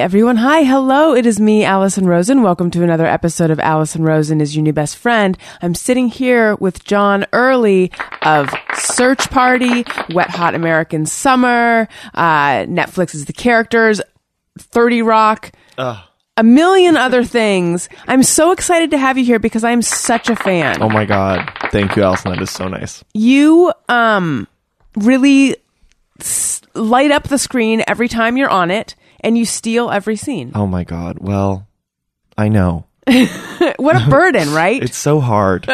Everyone. Hi. Hello. It is me, Alison Rosen. Welcome to another episode of Alison Rosen is your new best friend. I'm sitting here with John Early of Search Party, Wet Hot American Summer, uh, Netflix is the characters, 30 Rock, a million other things. I'm so excited to have you here because I'm such a fan. Oh my god. Thank you, Alison. That is so nice. you um really s- light up the screen every time you're on it and you steal every scene. Oh my god. Well, I know. What a burden, right? It's so hard.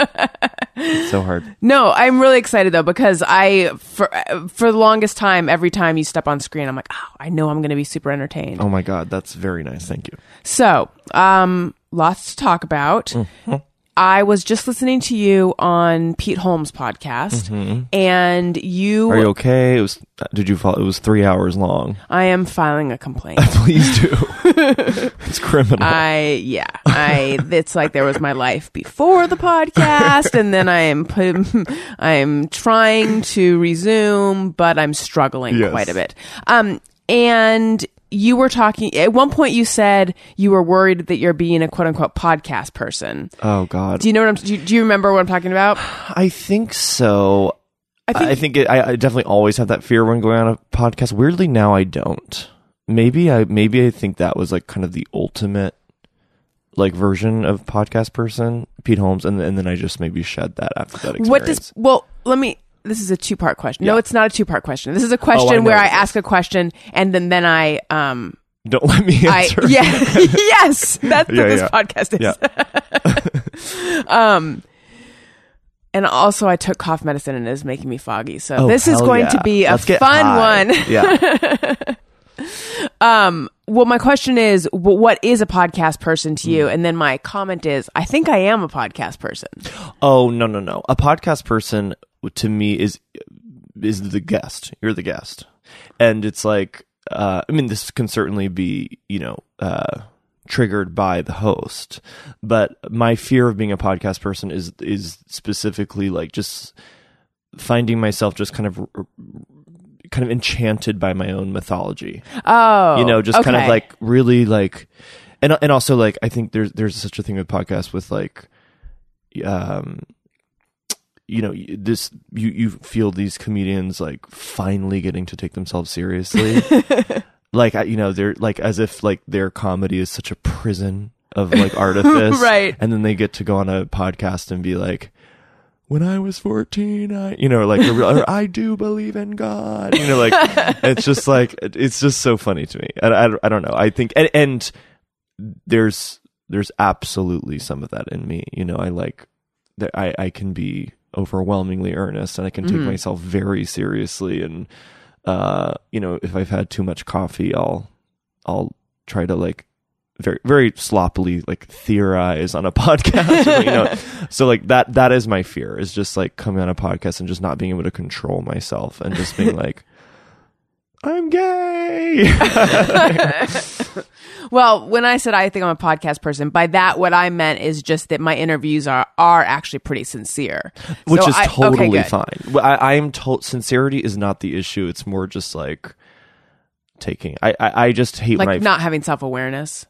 it's so hard. no, I'm really excited though because I for for the longest time every time you step on screen I'm like, "Oh, I know I'm going to be super entertained." Oh my god. That's very nice. Thank you. So, um lots to talk about. I was just listening to you on Pete Holmes' podcast and you, Are you okay? It was. Did you fall? It was three hours long. I am filing a complaint. Please do. it's criminal. I yeah, I it's like there was my life before the podcast, and then I am put, I am trying to resume, but I'm struggling Yes. quite a bit. Um, and you were talking at one point. You said you were worried that you're being a quote unquote podcast person. oh god. Do you know what I'm? Do you, do you remember what I'm talking about? I think so. I think I think it, I, I definitely always have that fear when going on a podcast. Weirdly, now I don't. Maybe I maybe I think that was like kind of the ultimate like version of podcast person, Pete Holmes, and and then I just maybe shed that after that experience. what does well? Let me. This is a two part question. No, it's not a two part question. This is a question know where I it ask a question and then then I um Don't let me I answer. yeah yes that's what Yeah, this yeah. podcast is. Yeah. And also, I took cough medicine and it is making me foggy. So Oh, this is hell going yeah. to be a Let's get fun high. one. Yeah. Um, Well, my question is, wh- what is a podcast person to Hmm. you? And then my comment is, I think I am a podcast person. Oh no no no! A podcast person to me is is the guest. You're the guest, and it's like uh, I mean this can certainly be you know uh, triggered by the host, but my fear of being a podcast person is is specifically like just finding myself just kind of kind of enchanted by my own mythology. Oh, you know just kind of like really like and and also like i think there's there's such a thing with podcasts with like um you know this you you feel these comedians like finally getting to take themselves seriously like you know they're like as if like their comedy is such a prison of like artifice Right. and then they get to go on a podcast and be like when I was 14, I, you know, like, or, I do believe in God, you know, like, it's just like, it's just so funny to me. I, I, I don't know. I think, and, and there's, there's absolutely some of that in me. You know, I like, that I, I can be overwhelmingly earnest and I can take Mm-hmm. myself very seriously. And, uh, you know, if I've had too much coffee, I'll, I'll try to like, very very sloppily like theorize on a podcast you know so like that that is my fear is just like coming on a podcast and just not being able to control myself and just being like i'm gay Well, when I said I think I'm a podcast person, by that what I meant is just that my interviews are are actually pretty sincere, which So is I- totally good. fine i i am told sincerity is not the issue it's more just like taking i i, I just hate Like not having self awareness.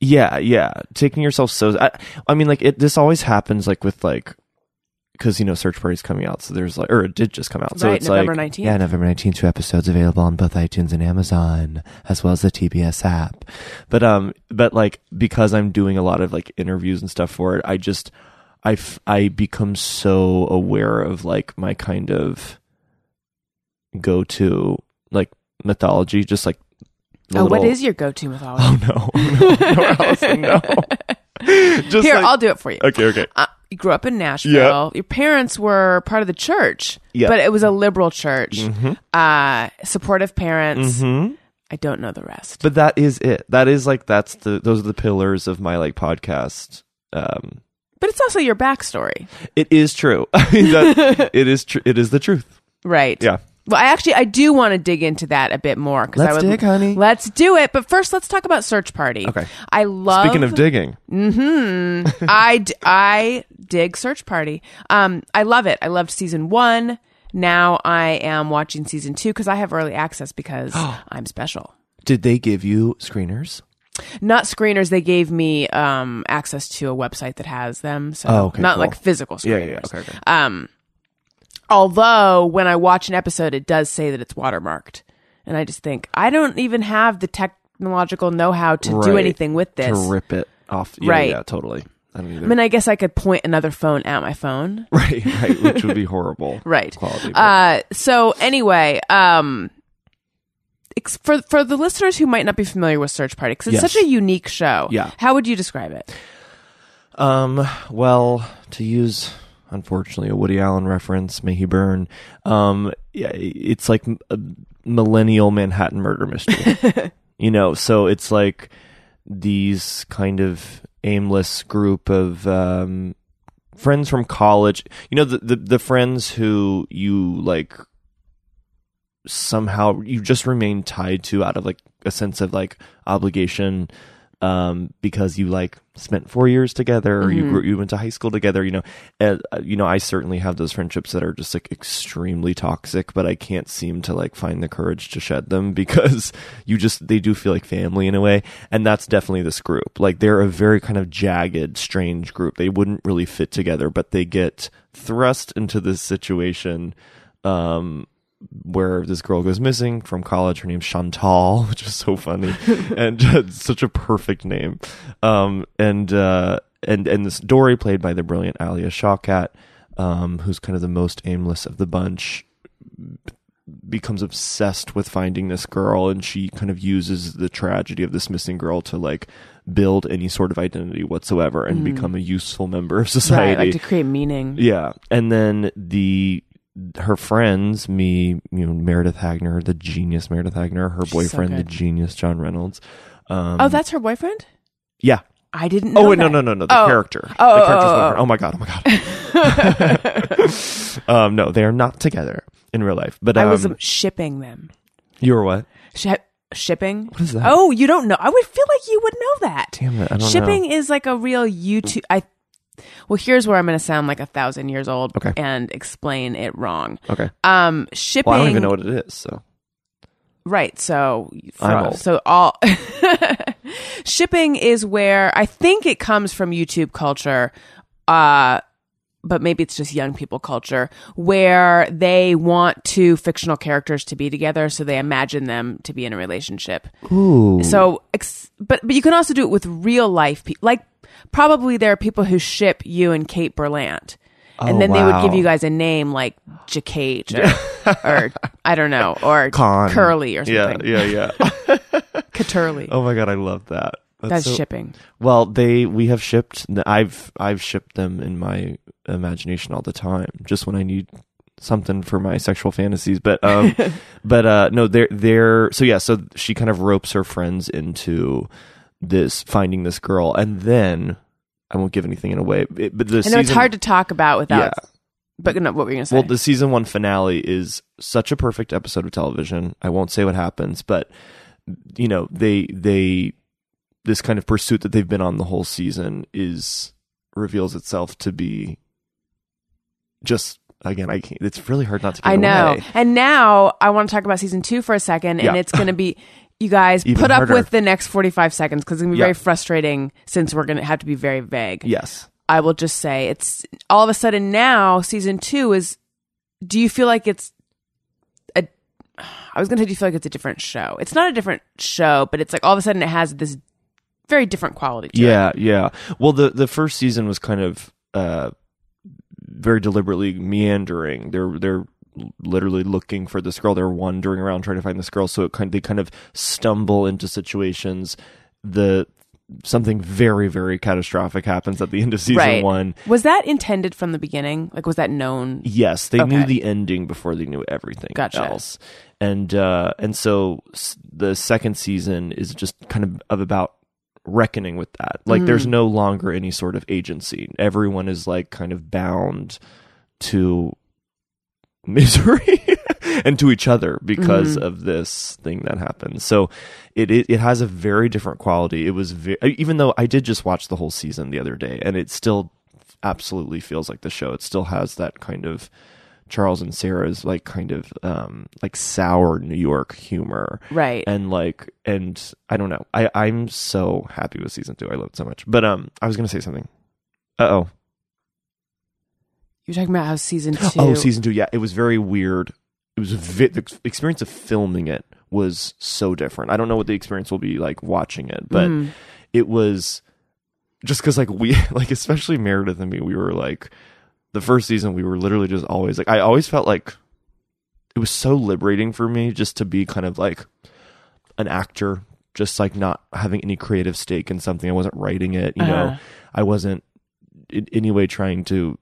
Yeah, yeah. Taking yourself so I, I mean like it this always happens like with like cuz you know search party's coming out so there's like or it did just come out. So Right, it's November like 19th. Yeah, November 19th two episodes available on both iTunes and Amazon as well as the TBS app. But um but like because I'm doing a lot of like interviews and stuff for it, I just I f- I become so aware of like my kind of go to like mythology just like Oh, what little- is your go to mythology? Oh no, no, no, Alison, no. Just Here, like- I'll do it for you. okay, okay. Uh, you grew up in Nashville. Yeah. Your parents were part of the church. Mm-hmm. but it was a liberal church. Uh, supportive parents. hmm I don't know the rest. But that is it. That is like that's the those are the pillars of my like podcast. Um, But it's also your backstory, it is true. That, it is true. It is the truth. right? Yeah. Well, I actually I do want to dig into that a bit more because I Let's would, dig, honey. Let's do it. But first, let's talk about Search Party. Okay. I love. Speaking of digging, Mm-hmm. I d- I dig Search Party. Um, I love it. I loved season one. Now I am watching season two because I have early access because I'm special. Did they give you screeners? Not screeners. They gave me um, access to a website that has them. So Oh, okay, not cool. like physical Yeah, screeners. yeah, yeah. Okay, okay. Um, although when I watch an episode, it does say that it's watermarked, and I just think I don't even have the technological know-how to do anything with this. To rip it off. Yeah, Right. Yeah, totally. I don't. I mean, I guess I could point another phone at my phone. right, right, which would be horrible. Right. Quality. but- Uh, so anyway, um, ex- for for the listeners who might not be familiar with Search Party, because it's Yes. such a unique show. Yeah. How would you describe it? Um, well, to use unfortunately a Woody Allen reference, may he burn. Um, yeah, it's like a millennial Manhattan murder mystery. you know, so it's like these kind of aimless group of um friends from college. You know, the the, the friends who you like somehow you just remain tied to out of like a sense of like obligation um because you like spent 4 years together or you grew, you went to high school together you know and, uh, you know I certainly have those friendships that are just like extremely toxic but I can't seem to like find the courage to shed them because you just they do feel like family in a way and that's definitely this group. Like they're a very kind of jagged strange group. They wouldn't really fit together but they get thrust into this situation um where this girl goes missing from college. Her name's Chantal, which is so funny and uh, such a perfect name. Um, and uh, and and this Dory, played by the brilliant Alia Shawkat, um, who's kind of the most aimless of the bunch, becomes obsessed with finding this girl, and she kind of uses the tragedy of this missing girl to like build any sort of identity whatsoever and become a useful member of society. Right, like to create meaning. Yeah, and then the her friends, me, you know, Meredith Hagner, the genius Meredith Hagner, her She's so boyfriend, the genius John Reynolds. Um, Oh, that's her boyfriend. yeah. I didn't. know Oh wait, no, that. no, no, no. The Oh. character. Oh, the oh, character's oh, boyfriend. Oh my god. Oh my god. um, no, they are not together in real life. But I um, was um, shipping them. you were what? Shi shipping. What is that? Oh, you don't know. I would feel like you would know that. Damn it, I don't shipping know. is like a real YouTube. I. Well, here's where I'm going to sound like a thousand years old Okay. and explain it wrong. Okay. Um, shipping. Well, I don't even know what it is. So Right. So, I'm old. so all shipping is where I think it comes from YouTube culture. Uh, but maybe it's just young people culture where they want two fictional characters to be together. So they imagine them to be in a relationship. ooh, So, ex- but, but you can also do it with real life people. Like probably there are people who ship you and Kate Berlant. And Oh, then they would give you guys a name like Jacate or, or I don't know, or Con. Curly or yeah, something. yeah, yeah. Caturly. oh my god, I love that. That's so- shipping. Well, they we have shipped. I've I've shipped them in my imagination all the time, just when I need something for my sexual fantasies. But um, but uh, no, they're they're so yeah. So she kind of ropes her friends into this finding this girl, and then I won't give anything in away. It, but the I know it's hard to talk about without. Yeah. But no, what were you gonna say? Well, the season one finale is such a perfect episode of television. I won't say what happens, but you know, they they this kind of pursuit that they've been on the whole season is reveals itself to be just again. I can't. It's really hard not to. I know. away. And now I want to talk about season two for a second, and Yeah. it's gonna be. You guys Even put up with the next 45 seconds because it's going to be Yeah. very frustrating since we're going to have to be very vague. Yes. I will just say it's all of a sudden now season two is. Do you feel like it's a? I was going to say, do you feel like it's a different show? It's not a different show, but it's like all of a sudden it has this very different quality. To it. Yeah, yeah. Well, the the first season was kind of uh, very deliberately meandering. They're they're literally looking for this girl. They're wandering around trying to find this girl. So it kind of, they kind of stumble into situations. The something very very catastrophic happens at the end of season Right. one. Was that intended from the beginning? Like, was that known? Yes, they knew the ending before they knew everything Gotcha. else. And uh, and so the second season is just kind of, of about reckoning with that. Like there's Mm. no longer any sort of agency. Everyone is like kind of bound to misery and to each other because Mm-hmm. of this thing that happened. So it, it it has a very different quality. It was ve- even though I did just watch the whole season the other day and it still absolutely feels like the show. It still has that kind of Charles and Sarah's like kind of um like sour New York humor. Right. And like and I don't know. I I'm so happy with season 2. I love it so much. But um I was going to say something. Uh-oh. You're talking about how season two. Oh, season 2. Yeah, it was very weird. It was vi- the experience of filming it was so different. I don't know what the experience will be like watching it, but Mm. it was just because like we like especially Meredith and me, we were like the first season we were literally just always like I always felt like it was so liberating for me just to be kind of like an actor, just like not having any creative stake in something. I wasn't writing it, you know. Uh-huh. I wasn't in any way trying to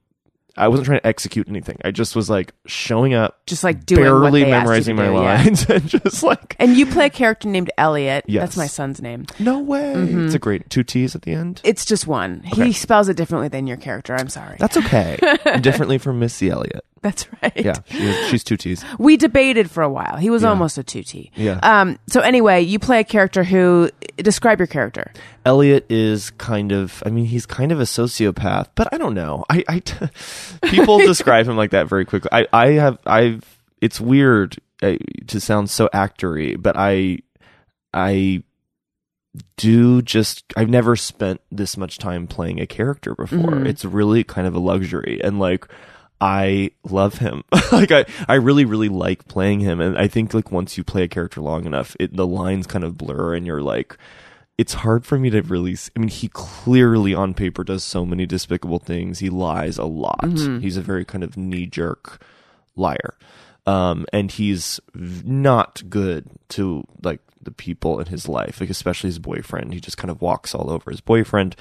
I wasn't trying to execute anything. I just was like showing up, Just like doing barely they asked you memorizing my do, yeah. lines and just like And you play a character named Elliot. Yes. That's my son's name. no way. Mm-hmm. It's a great two T's at the end. It's just one. Okay. He spells it differently than your character. I'm sorry. That's okay. Differently from Missy Elliott. That's right. Yeah, she she's two T's. We debated for a while. He was almost a 2T. Yeah. Um, so anyway, you play a character who describe your character. Elliot is kind of, I mean, he's kind of a sociopath, but I don't know. I, people describe him like that very quickly. I, I have, I've, it's weird uh, to sound so actory, but I, I do just, I've never spent this much time playing a character before. Mhm. It's really kind of a luxury. And like, I love him. like I, I really, really like playing him. And I think like once you play a character long enough, it, the lines kind of blur and you're like, it's hard for me to really. I mean, he clearly on paper does so many despicable things. He lies a lot. Mhm. He's a very kind of knee jerk liar. Um, and he's not good to like the people in his life, like especially his boyfriend. He just kind of walks all over his boyfriend.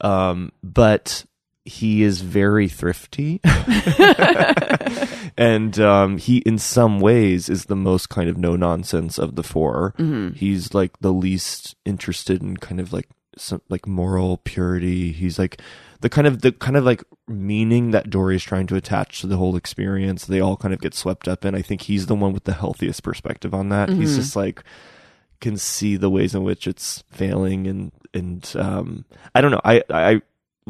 Um, but he is very thrifty. and um, he, in some ways, is the most kind of no nonsense of the 4 Mhm. He's like the least interested in kind of like some like moral purity. He's like the kind of the kind of like meaning that Dory's trying to attach to the whole experience. They all kind of get swept up in. I think he's the one with the healthiest perspective on that. He's Mhm. just like can see the ways in which it's failing and and um I don't know. I I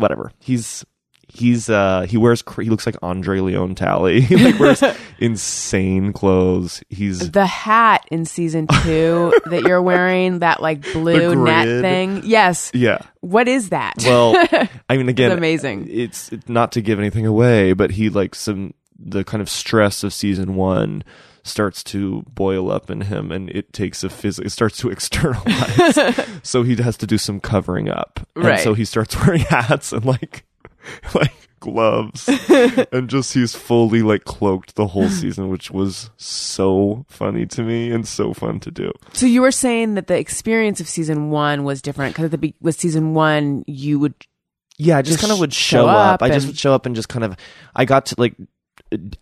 whatever. He's he's uh he wears cr- he looks like Andre Leon Talley. he like wears insane clothes. He's The hat in season two that you're wearing, that like blue net thing. Yes. yeah. What is that? Well, I mean again It's amazing. It's it's not to give anything away, but he like some the kind of stress of season 1 starts to boil up in him and it takes a physical it starts to externalize. So he has to do some covering up. And Right. so he starts wearing hats and like like gloves. And just he's fully like cloaked the whole season which was so funny to me and so fun to do. So you were saying that the experience of season one was different because at the be- with season one you would yeah i just, Just kind of would show show, up, up i just would show up and just kind of i got to like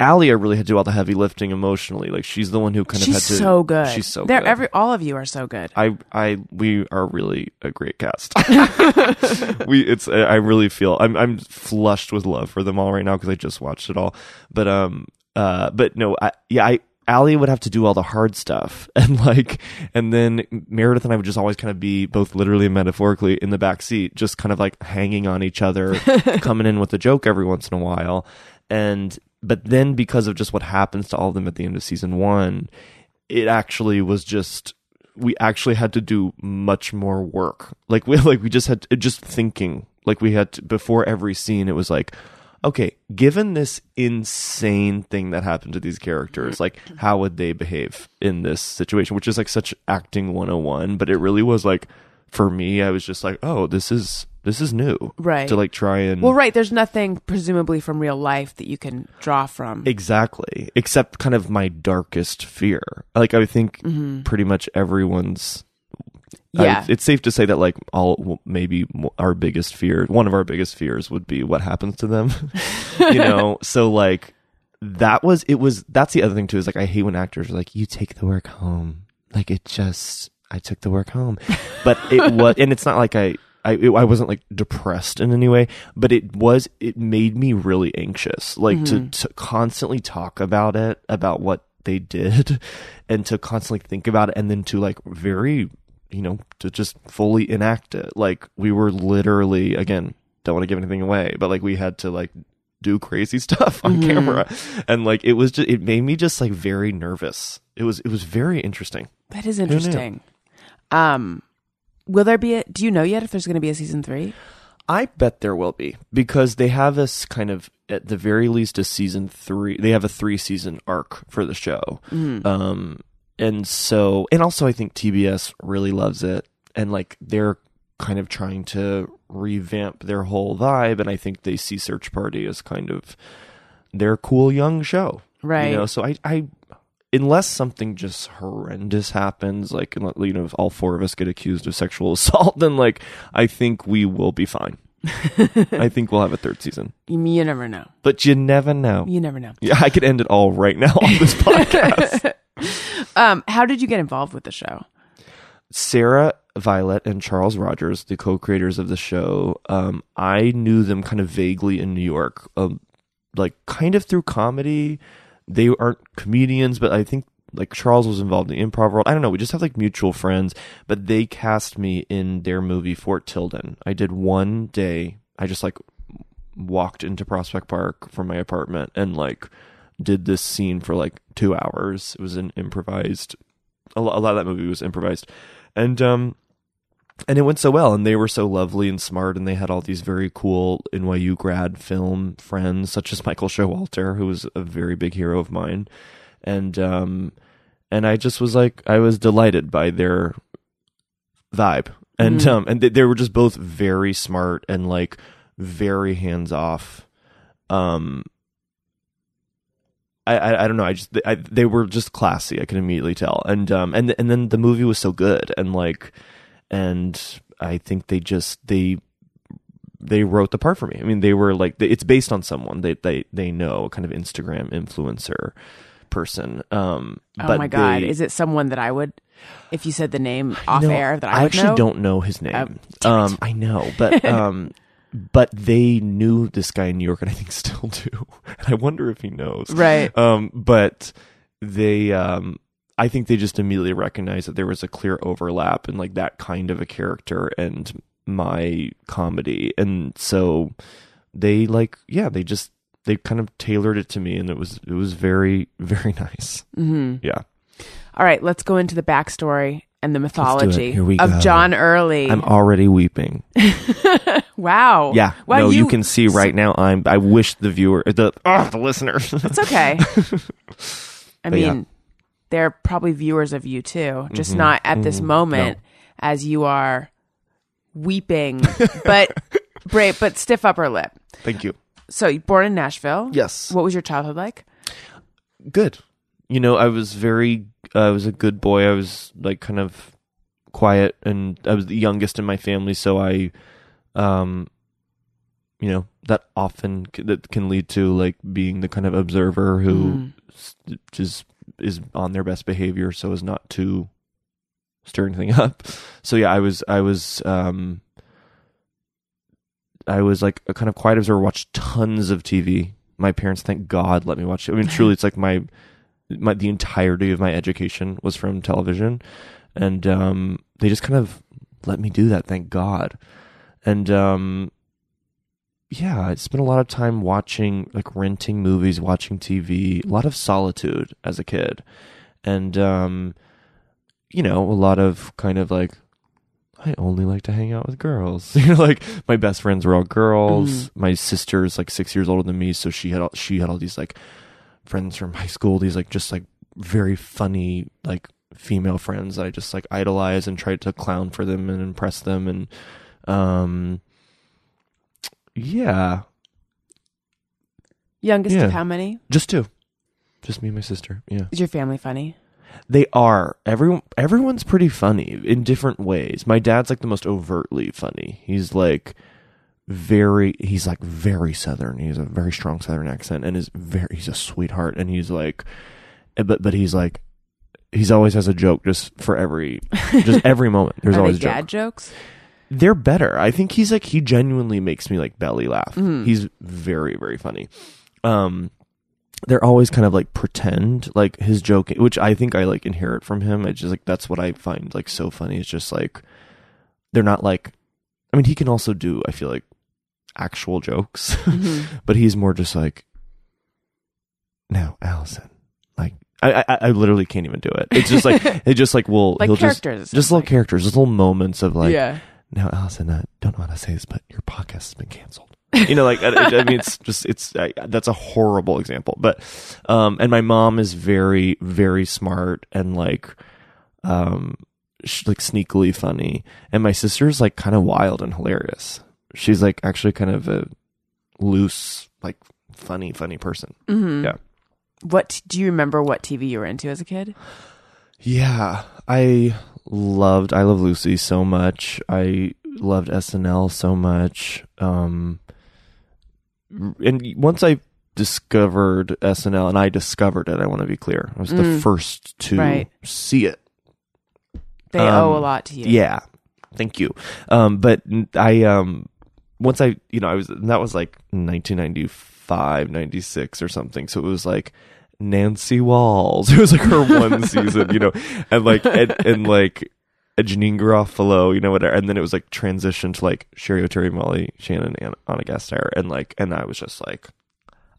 Alia really had to do all the heavy lifting emotionally. Like she's the one who kind she's of had to. so good. She's so They're good. Every all of you are so good. I, I, we are really a great cast. we, it's, I really feel I'm, I'm flushed with love for them all right now because I just watched it all. But, um, uh, but no, I, yeah, I, Allie would have to do all the hard stuff, and like, and then Meredith and I would just always kind of be both literally and metaphorically in the back seat, just kind of like hanging on each other, coming in with a joke every once in a while, and but then because of just what happens to all of them at the end of season one, it actually was just we actually had to do much more work. Like we like we just had to, just thinking. Like we had to, before every scene, it was like, okay, given this insane thing that happened to these characters, like how would they behave in this situation? Which is like such acting 101, but it really was like for me, I was just like, oh, this is this is new, Right. To like try and Well, right. There's nothing presumably from real life that you can draw from. Exactly. Except kind of my darkest fear. Like I think Mhm. pretty much everyone's I- Yeah. it's safe to say that like all maybe our biggest fear, one of our biggest fears would be what happens to them. you know, so like that was it was that's the other thing too is like I hate when actors are like you take the work home. Like it just I took the work home. But it was and it's not like I I, it, I wasn't like depressed in any way, but it was, it made me really anxious, like to, to constantly talk about it, about what they did, and to constantly think about it, and then to like very, you know, to just fully enact it. Like we were literally, again, don't want to give anything away, but like we had to like do crazy stuff on Mm-hmm. camera and like it was just it made me just like very nervous it was it was very interesting That is interesting. Um, will there be a? Do you know yet if there's going to be a season three? I bet there will be because they have us kind of at the very least a season three. They have a three season arc for the show, um, and so and also I think TBS really loves it, and like they're kind of trying to revamp their whole vibe, and I think they see Search Party as kind of their cool young show, Right. You know, so I, I unless something just horrendous happens, like you know, if all four of us get accused of sexual assault, then like I think we will be fine. I think we'll have a third season, You, you never know. but you never know. You never know. Yeah, I could end it all right now on this podcast. Um, how did you get involved with the show? Sarah Violet and Charles Rogers, the co-creators of the show, um, I knew them kind of vaguely in New York, um, like kind of through comedy. They aren't comedians, but I think like Charles was involved in the improv world. I don't know. We just have like mutual friends, but they cast me in their movie Fort Tilden. I did one day. I just like walked into Prospect Park from my apartment and like did this scene for like two hours. It was an improvised. A lot, of that movie was improvised, and um, and it went so well. And they were so lovely and smart, and they had all these very cool NYU grad film friends, such as Michael Showalter, who was a very big hero of mine, and um, and I just was like, I was delighted by their vibe, and um, and they, they were just both very smart and like very hands off. Um, I, I I don't know. I just I, they were just classy. I can immediately tell, and um and and then the movie was so good, and like, and I think they just they they wrote the part for me. I mean, they were like it's based on someone they they they know, a kind of Instagram influencer person. Um, Oh but my god, they- is it someone that I would, if you said the name off no, air, that I, I actually know? don't know his name. Oh, um, I know, but um, but they knew this guy in New York, and I think still do. And I wonder if he knows. Right. Um, but they, um, I think they just immediately recognized that there was a clear overlap in like that kind of a character and my comedy, and so they like, yeah, they just they kind of tailored it to me, and it was it was very very nice. Mm-hmm. Yeah. All right, let's go into the backstory and the mythology of go. John Early. I'm already weeping. wow. Yeah. Wow, no, you, can see right now. I'm. I wish the viewer, the oh, the listener. It's okay. I But mean. They're probably viewers of you too, just Mm-hmm. not at this moment as you are weeping, but brave, but stiff upper lip. Thank you. So, you born in Nashville. Yes. What was your childhood like? Good. You know, I was very. uh, I was a good boy. I was like kind of quiet, and I was the youngest in my family, so I, um, you know, that often c- that can lead to like being the kind of observer who s- just is on their best behavior, so as not to stir anything up. So yeah, I was. I was. um I was like a kind of quiet observer, watched tons of TV. My parents, thank God, let me watch it. I mean, truly, it's like my, my the entirety of my education was from television, and um, they just kind of let me do that. Thank God, and um, yeah, I spent a lot of time watching, like renting movies, watching TV, a lot of solitude as a kid, and um, you know, a lot of kind of like I only like to hang out with girls. You know, like my best friends were all girls. My sister's like six years older than me, so she had all, she had all these like friends from high school. These like just like very funny like female friends that I just like idolize and tried to clown for them and impress them and um yeah, Youngest Yeah. of how many? just two, just me and my sister. Yeah. Is your family funny? They are. Everyone everyone's pretty funny in different ways. My dad's like the most overtly funny. He's like very he's like very southern. He has a very strong southern accent and is very he's a sweetheart and he's like eh, but but he's like he's always has a joke just for every just every moment. There's Are always they a joke. dad jokes? They're better. I think he's like he genuinely makes me like belly laugh. Mm-hmm. He's very very funny. Um they're always kind of like pretend like his joke which I think I like inherit from him. It's just like that's what I find like so funny. It's just like they're not like I mean he can also do I feel like actual jokes, but he's more just like, now, Alison, like. I, I I literally can't even do it. It's just like it just like will Like he'll characters, just just little like. characters, just little moments of like yeah. Now, Alison, I don't know how to say this, but your podcast has been canceled. You know, like I, I mean, it's just it's I, that's a horrible example, but um, and my mom is very very smart and like um, like sneakily funny, and my sister's like kind of wild and hilarious. She's like actually kind of a loose, like funny, funny person. Mm-hmm. Yeah. What do you remember? What TV you were into as a kid? Yeah, I loved I love Lucy so much. I loved SNL so much. Um and once I discovered SNL and I discovered it, I want to be clear. I was the Mm. first to Right. see it. They Um, owe a lot to you. Yeah. Thank you. Um but I um once I you know I was that was like 1995, 96 or something. So it was like Nancy Walls. It was like her one season, you know, and like and, and like a Janeane Garofalo, you know, whatever. And then it was like transition to like Cheri Oteri, Molly Shannon, and Ana Gasteyer, and like, and I was just like,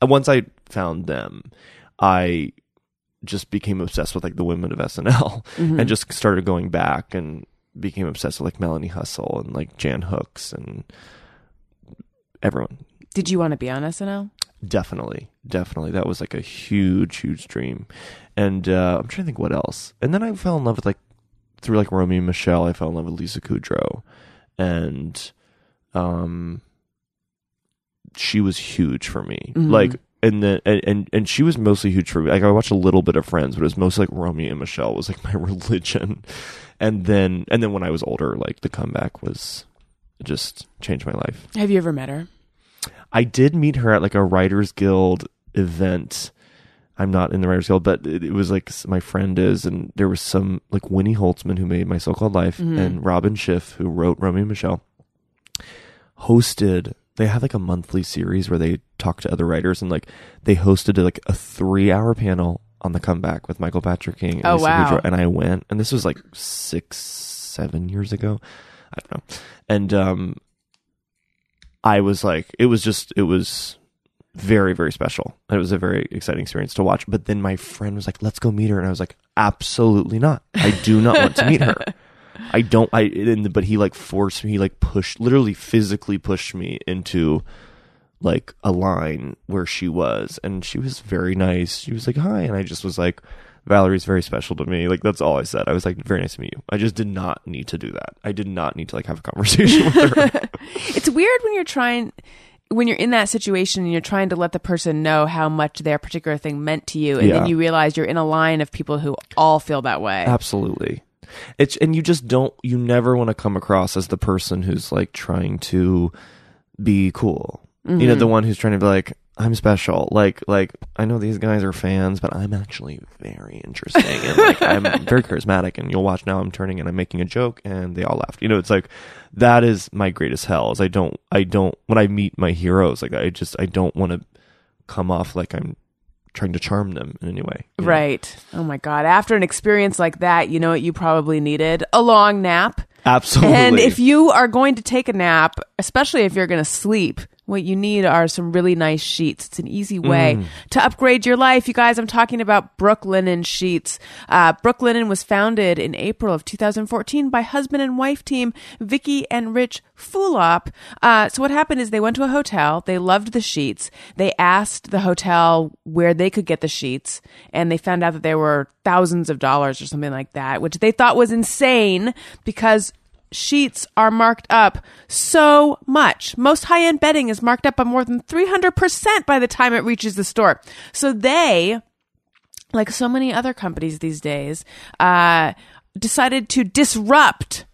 and once I found them, I just became obsessed with like the women of SNL, Mhm. and just started going back and became obsessed with like Melanie Hutsell and like Jan Hooks and everyone. Did you want to be on SNL? Definitely, definitely. That was like a huge, huge dream. And uh, I'm trying to think what else. And then I fell in love with like through like Romy and Michele. I fell in love with Lisa Kudrow, and um, she was huge for me. Mhm. Like, and then and, and and she was mostly huge for me. Like I watched a little bit of Friends, but it was mostly like Romy and Michele was like my religion. And then and then when I was older, like the comeback was just changed my life. Have you ever met her? I did meet her at like a Writers Guild event. I'm not in the Writers Guild, but it, it was like my friend is, and there was some like Winnie Holzman who made My So Called Life, Mhm. and Robin Schiff who wrote Romy and Michele, hosted. They had like a monthly series where they talk to other writers, and like they hosted like a three hour panel on the comeback with Michael Patrick King. And Oh, Lisa wow. Kudrow, and I went, and this was like six, seven years ago. I don't know, and um, I was like, it was just, it was very, very special. It was a very exciting experience to watch. But then my friend was like, let's go meet her. And I was like, absolutely not. I do not want to meet her. I don't, I, and, but he like forced me, he like pushed, literally physically pushed me into like a line where she was. And she was very nice. She was like, hi. And I just was like, Valerie's very special to me. Like that's all I said. I was like, very nice to meet you. I just did not need to do that. I did not need to like have a conversation with her. It's weird when you're trying when you're in that situation and you're trying to let the person know how much their particular thing meant to you and Yeah. then you realize you're in a line of people who all feel that way. Absolutely. It's and you just don't you never want to come across as the person who's like trying to be cool. You know, the mm-hmm. one who's trying to be like, I'm special. Like like I know these guys are fans, but I'm actually very interesting and like I'm very charismatic and you'll watch now I'm turning and I'm making a joke and they all laughed. You know, it's like that is my greatest hell is I don't I don't when I meet my heroes, like I just I don't want to come off like I'm trying to charm them in any way. you know? Right. Oh my god, after an experience like that, you know what you probably needed? A long nap. Absolutely. And if you are going to take a nap, especially if you're going to sleep, what you need are some really nice sheets. It's an easy way Mm. to upgrade your life. You guys, I'm talking about Brooklinen sheets. Uh, Brooklinen was founded in April of 2014 by husband and wife team Vicki and Rich Fulop. Uh, so what happened is they went to a hotel. They loved the sheets. They asked the hotel where they could get the sheets, and they found out that there were thousands of dollars or something like that, which they thought was insane because sheets are marked up so much. Most high end bedding is marked up by more than 300% by the time it reaches the store. So they, like so many other companies these days, uh, decided to disrupt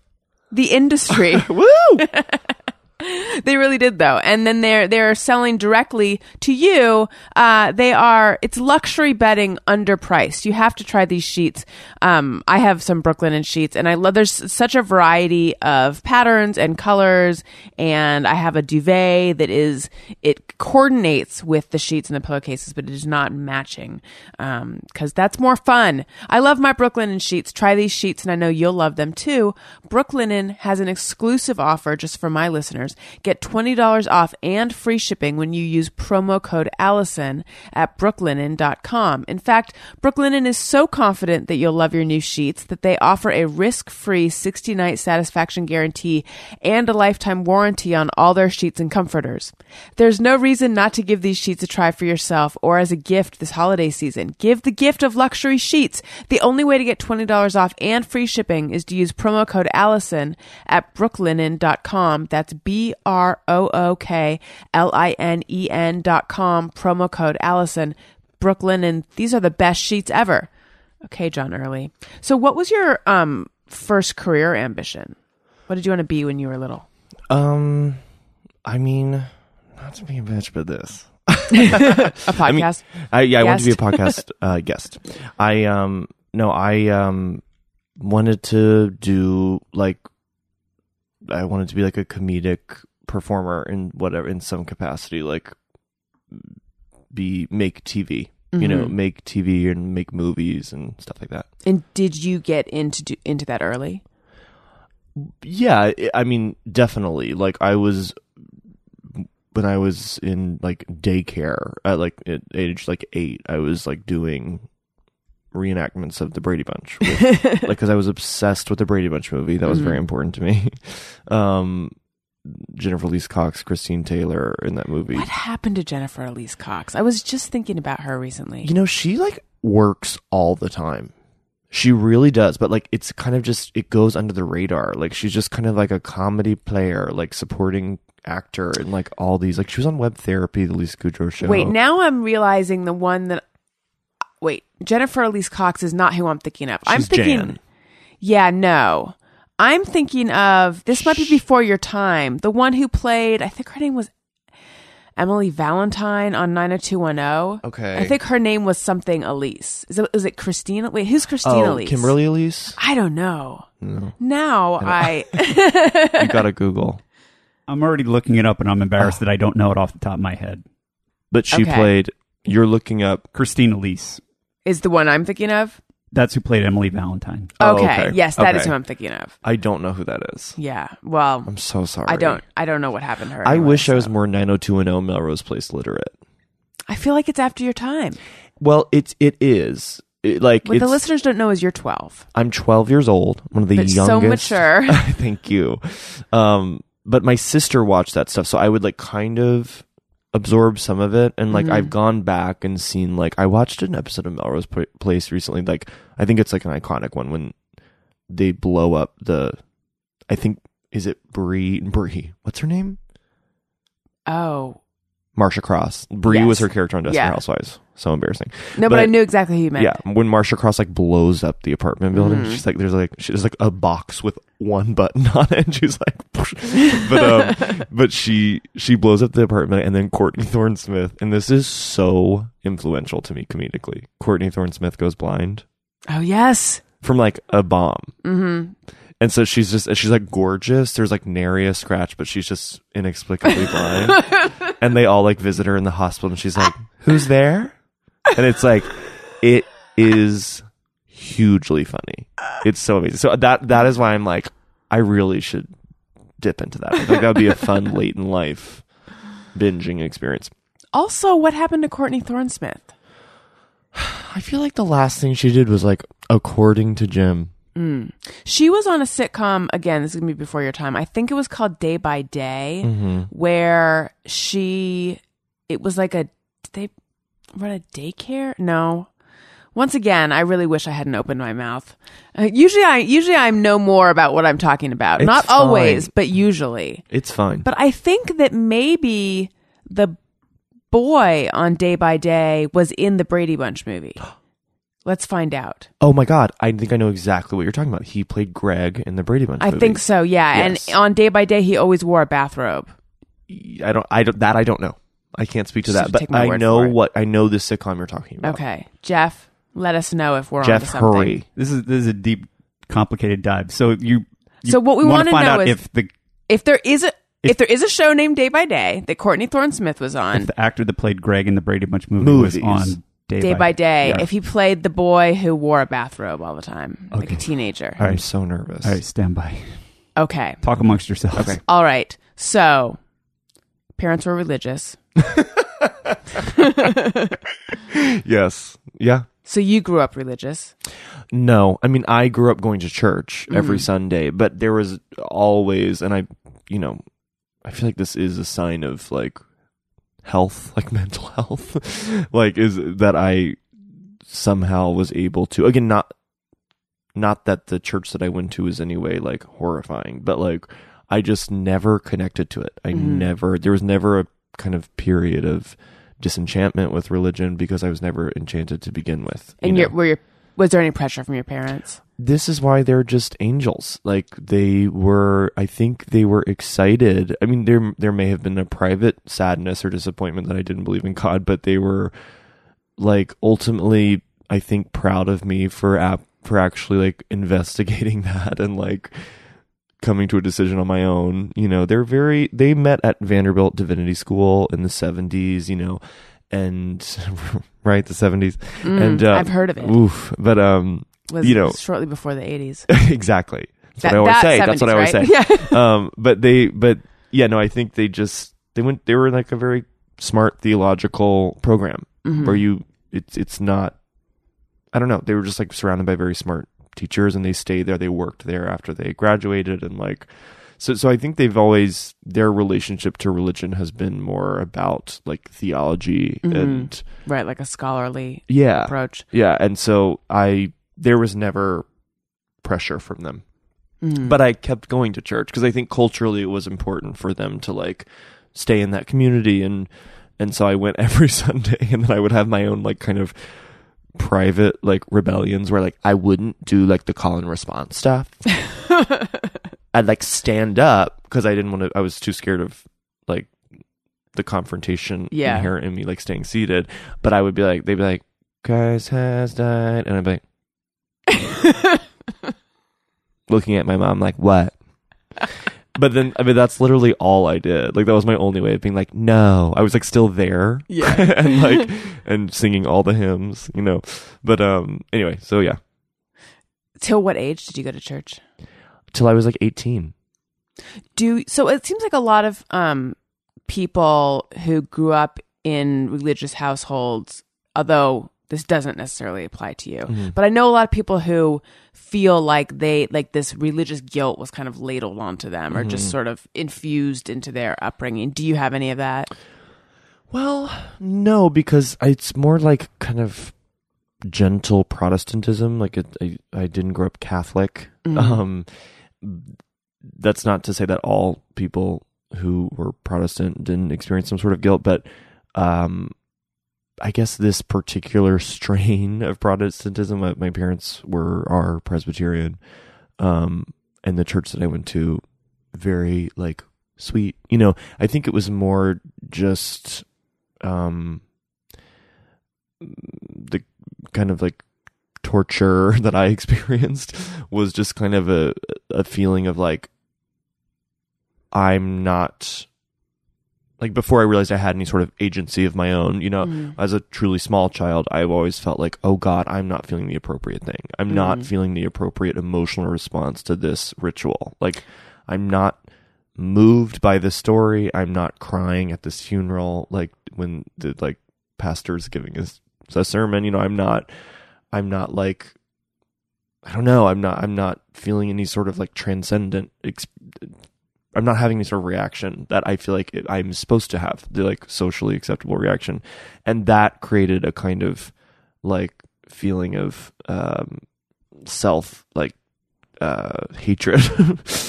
the industry. Woo! they really did though. And then they're they're selling directly to you. Uh they are it's luxury bedding underpriced. You have to try these sheets. Um i have some Brooklinen sheets and i love there's such a variety of patterns and colors and i have a duvet that is it coordinates with the sheets and the pillowcases but it is not matching um because that's more fun. I love my Brooklinen sheets. Try these sheets and i know you'll love them too. Brooklinen has an exclusive offer just for my listeners listeners get $20 off and free shipping when you use promo code Alison at brooklinen.com. In fact, Brooklinen is so confident that you'll love your new sheets that they offer a risk-free 60-night satisfaction guarantee and a lifetime warranty on all their sheets and comforters. There's no reason not to give these sheets a try for yourself or as a gift this holiday season. Give the gift of luxury sheets. The only way to get $20 off and free shipping is to use promo code Alison at brooklinen.com. That's B R O O K L I N E N dot com. Promo code Alison. Brooklinen. These are the best sheets ever. Okay, John Early. So, what was your um, first career ambition? What did you want to be when you were little? Um, I mean, not to be a bitch, but this. A podcast? I yeah, I wanted to be a podcast uh, guest. I um no, I um wanted to do like I wanted to be like a comedic performer in whatever in some capacity, like be make TV. You know, Mm-hmm. make TV and make movies and stuff like that. and did you get into do, into that early? Yeah, I- I mean, definitely. Like I was when I was in like daycare at like at age like eight, I was like doing reenactments of the Brady Bunch, with, like because I was obsessed with the Brady Bunch movie. That was very important to me. Um, Jennifer Elise Cox, Christine Taylor in that movie. What happened to Jennifer Elise Cox? I was just thinking about her recently. You know, she like works all the time. She really does, but like it's kind of just it goes under the radar. Like she's just kind of like a comedy player, like supporting actor and like all these like she was on web therapy, the Lisa Kudrow show. Wait, now I'm realizing the one that. Wait, Jennifer Elise Cox is not who I'm thinking of. I'm She's thinking. Jan. Yeah, no. I'm thinking of this might be before your time. The one who played, I think her name was Emily Valentine on 90210. Okay. I think her name was something Elise. Is it, is it Christina? Wait, who's Christina oh, Elise? Kimberly Elise. I don't know. Now I. You gotta Google. I'm already looking it up, and I'm embarrassed ah. that I don't know it off the top of my head. But she Okay. played. You're looking up. Christine Elise. Is the one I'm thinking of? That's who played Emily Valentine. Oh, Okay. okay. Yes, that is Okay. who I'm thinking of. I don't know who that is. Yeah. Well, I'm so sorry. I don't. I don't know what happened to her. I anyway, wish I was more 90210 Melrose Place literate. I feel like it's after your time. Well, it's it is. It, like What the listeners don't know is you're 12. I'm 12 years old. One of the But so mature. Thank you. Um, but my sister watched that stuff, so I would like kind of absorb some of it, and like Mm-hmm. I've gone back and seen like I watched an episode of Melrose Pl- Place recently. Like I think it's like an iconic one when they blow up the. I think is it Bree Bree. What's her name? Oh. Marcia Cross. Bree Yes. was her character on Desperate Yeah. Housewives. So embarrassing. No, but, But- I knew exactly who you meant. Yeah, when Marcia Cross like blows up the apartment building, Mm-hmm. she's like, "There's like, she, there's like a box with one button on it," and she's like, "But um, but she she blows up the apartment, and then Courtney Thorne Smith, and this is so influential to me comedically. Courtney Thorne Smith goes blind Oh, yes. from like a bomb, mm-hmm. and so she's just she's like gorgeous. There's like nary a scratch, but she's just inexplicably blind, and they all like visit her in the hospital, and she's like, "Who's there?" And it's like, it is hugely funny. It's so amazing. So that that is why I'm like, I really should dip into that. I think that would be a fun late in life binging experience. Also, what happened to Courtney Thorne Smith? I feel like the last thing she did was like, according to Jim. She was on a sitcom, again, this is going to be before your time. I think it was called Day by Day, Mm-hmm. where she, it was like a, they run a daycare? No. Once again, I really wish I hadn't opened my mouth. Uh, usually I, usually I know more about what I'm talking about. It's Not fine. always, but usually. It's fine. But I think that maybe the boy on Day by Day was in the Brady Bunch movie. Let's find out. oh my god, I think I know exactly what you're talking about. He played Greg in the Brady Bunch. I movie. think so, yeah. Yes. And on Day by Day, he always wore a bathrobe. I don't. I don't. That I don't know. I can't speak to Just that, but take my I word know for it. what I know. The sitcom you're talking about. Okay, Jeff, let us know if we're Jeff, on to something. hurry. This is this is a deep, complicated dive. So you. you So what we wanna wanna find know out is- if the If there is a if, there is a show named Day by Day that Courtney Thorne Smith was on, if the actor that played Greg in the Brady Bunch movie Movies. was on Day, Day by Day, Yeah. if he played the boy who wore a bathrobe all the time, like a Okay. teenager. I'm so nervous. All right, stand by. Okay. Talk amongst yourselves. Okay. All right. So, parents were religious. yes. Yeah. So you grew up religious. No, I mean I grew up going to church every Mhm. Sunday, but there was always, and I, you know, I feel like this is a sign of like health, like mental health, like is that I somehow was able to again not not that the church that I went to is anyway like horrifying, but like I just never connected to it. I Mhm. never there was never a kind of period of disenchantment with religion because I was never enchanted to begin with. you And know? were your was there any pressure from your parents? this is why they're just angels. Like they were, I think they were excited. I mean, there there may have been a private sadness or disappointment that I didn't believe in God, but they were like ultimately, I think, proud of me for ap- for actually like investigating that and like coming to a decision on my own. You know, they're very. They met at Vanderbilt Divinity School in the seventies. You know, and right the seventies. Mm, And, uh, I've heard of it. Oof, but um Was you know- shortly before the 80s. exactly. That's That- what I always that say. That's what I always 70s, say. right? Um, but they, but yeah, no, I think they just they went. They were like a very smart theological program Mhm. where you it's it's not. I don't know. They were just like surrounded by very smart teachers, and they stayed there. They worked there after they graduated, and like. So, so I think they've always their relationship to religion has been more about like theology Mhm. and right, like a scholarly yeah, approach. yeah. And so I there was never pressure from them Mhm. but I kept going to church because I think culturally it was important for them to like stay in that community and and so I went every Sunday and then I would have my own like kind of private like rebellions where like I wouldn't do like the call and response stuff. I'd like stand up because I didn't want to I was too scared of like the confrontation Yeah. inherent in me like staying seated, but I would be like they'd be like Christ has died and I'd be like looking at my mom like what but then i mean that's literally all i did. Like that was my only way of being like no. I was like still there. Yeah. and like and singing all the hymns you know. But um anyway so yeah. Till what age did you go to church? till i was like 18 Do so it seems like a lot of um people who grew up in religious households, although this doesn't necessarily apply to you. Mhm. But I know a lot of people who feel like they like this religious guilt was kind of ladled onto them or just Mhm. sort of infused into their upbringing. Do you have any of that? well no because it's more like kind of gentle protestantism like it, I, I didn't grow up catholic Mhm. um that's not to say that all people who were protestant didn't experience some sort of guilt but um i guess this particular strain of protestantism my, parents were are presbyterian um and the church that i went to very like sweet. You know i think it was more just um the kind of like torture that I experienced was just kind of a a feeling of like I'm not like before I realized I had any sort of agency of my own, you know, Mhm. as a truly small child, I've always felt like, oh God, I'm not feeling the appropriate thing. I'm not Mhm. feeling the appropriate emotional response to this ritual. Like, I'm not moved by the story. I'm not crying at this funeral. Like when the like pastor's giving his a sermon, you know, I'm not, I'm not like, I don't know. I'm not, I'm not feeling any sort of like transcendent. Ex- I'm not having any sort of reaction that I feel like I'm supposed to have the like socially acceptable reaction, and that created a kind of like feeling of um, self like uh, hatred.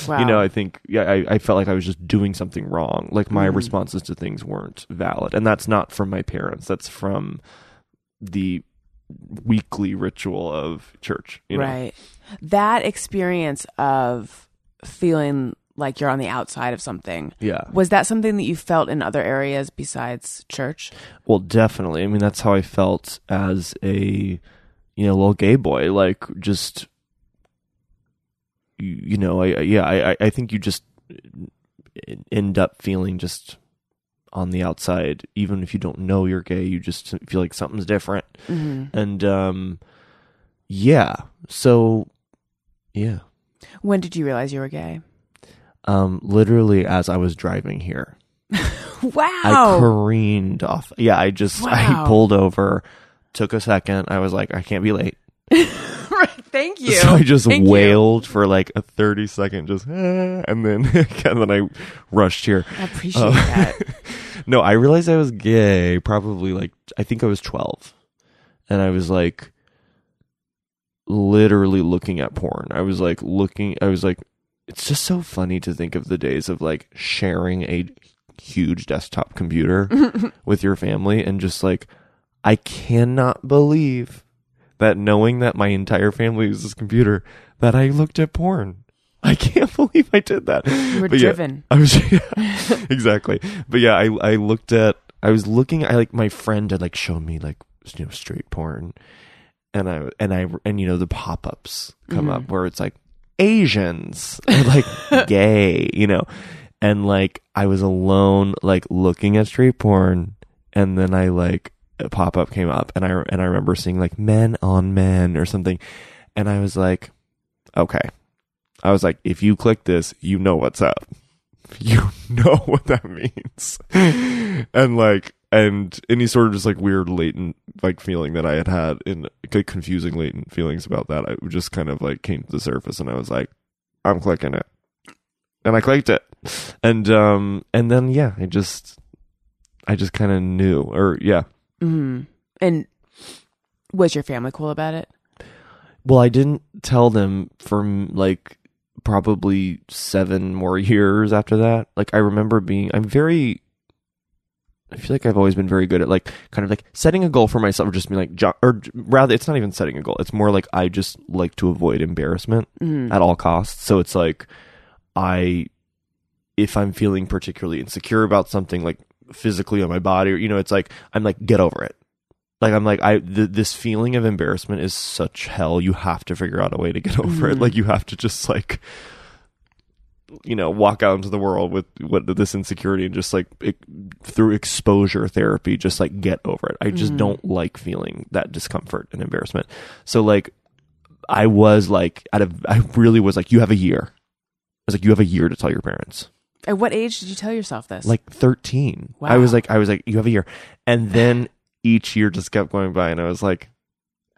Wow. You know, I think yeah, I, I felt like I was just doing something wrong. Like my Mhm. responses to things weren't valid, and that's not from my parents. That's from the weekly ritual of church. You know? Right. That experience of feeling like you're on the outside of something. Yeah. Was that something that you felt in other areas besides church? Well, definitely. I mean, that's how I felt as a you know little gay boy. Like just you, know, I, I yeah, I I- I think you just end up feeling just on the outside, even if you don't know you're gay. You just feel like something's different, Mm-hmm. and um, yeah. So yeah. When did you realize you were gay? Um, literally as I was driving here, Wow. I careened off. Yeah, I just Wow. I pulled over, took a second. I was like, I can't be late. right. Thank you. So I just Thank you. wailed for like a thirty second, just and then and then I rushed here. I appreciate Uh, that. No, I realized I was gay probably like I think I was 12. And I was like literally looking at porn. I was like looking I was like it's just so funny to think of the days of like sharing a huge desktop computer with your family and just like I cannot believe that knowing that my entire family uses this computer that I looked at porn. I can't believe I did that. You were But yeah, driven. I was yeah, exactly. But yeah, I I looked at I was looking I like my friend had like shown me like you know straight porn and I and I and you know the pop-ups come mm-hmm. up where it's like Asians or like gay, you know. And like I was alone like looking at straight porn and then I like a pop-up came up and I and I remember seeing like men on men or something and I was like okay. I was like, if you click this, you know what's up. You know what that means. and like, and any sort of just like weird latent like feeling that I had had in like, confusing latent feelings about that, I just kind of like came to the surface and I was like, I'm clicking it. And I clicked it. And, um, and then, yeah, I just, I just kind of knew or yeah. hmm And was your family cool about it? Well, I didn't tell them for mm, like probably seven more years after that. Like I remember being, I'm very. I feel like I've always been very good at like kind of like setting a goal for myself, or just being like, jo- or rather, it's not even setting a goal. It's more like I just like to avoid embarrassment Mhm. at all costs. So it's like I, if I'm feeling particularly insecure about something like physically on my body, or you know, it's like I'm like get over it. Like I'm like I th- this feeling of embarrassment is such hell. You have to figure out a way to get over it. Mhm. Like you have to just like you know walk out into the world with what this insecurity and just like it, through exposure therapy just like get over it. I just Mhm. don't like feeling that discomfort and embarrassment. So like I was like out of I really was like you have a year. I was like you have a year to tell your parents. At what age did you tell yourself this? Like 13. I was like I was like you have a year. And then each year just kept going by and I was like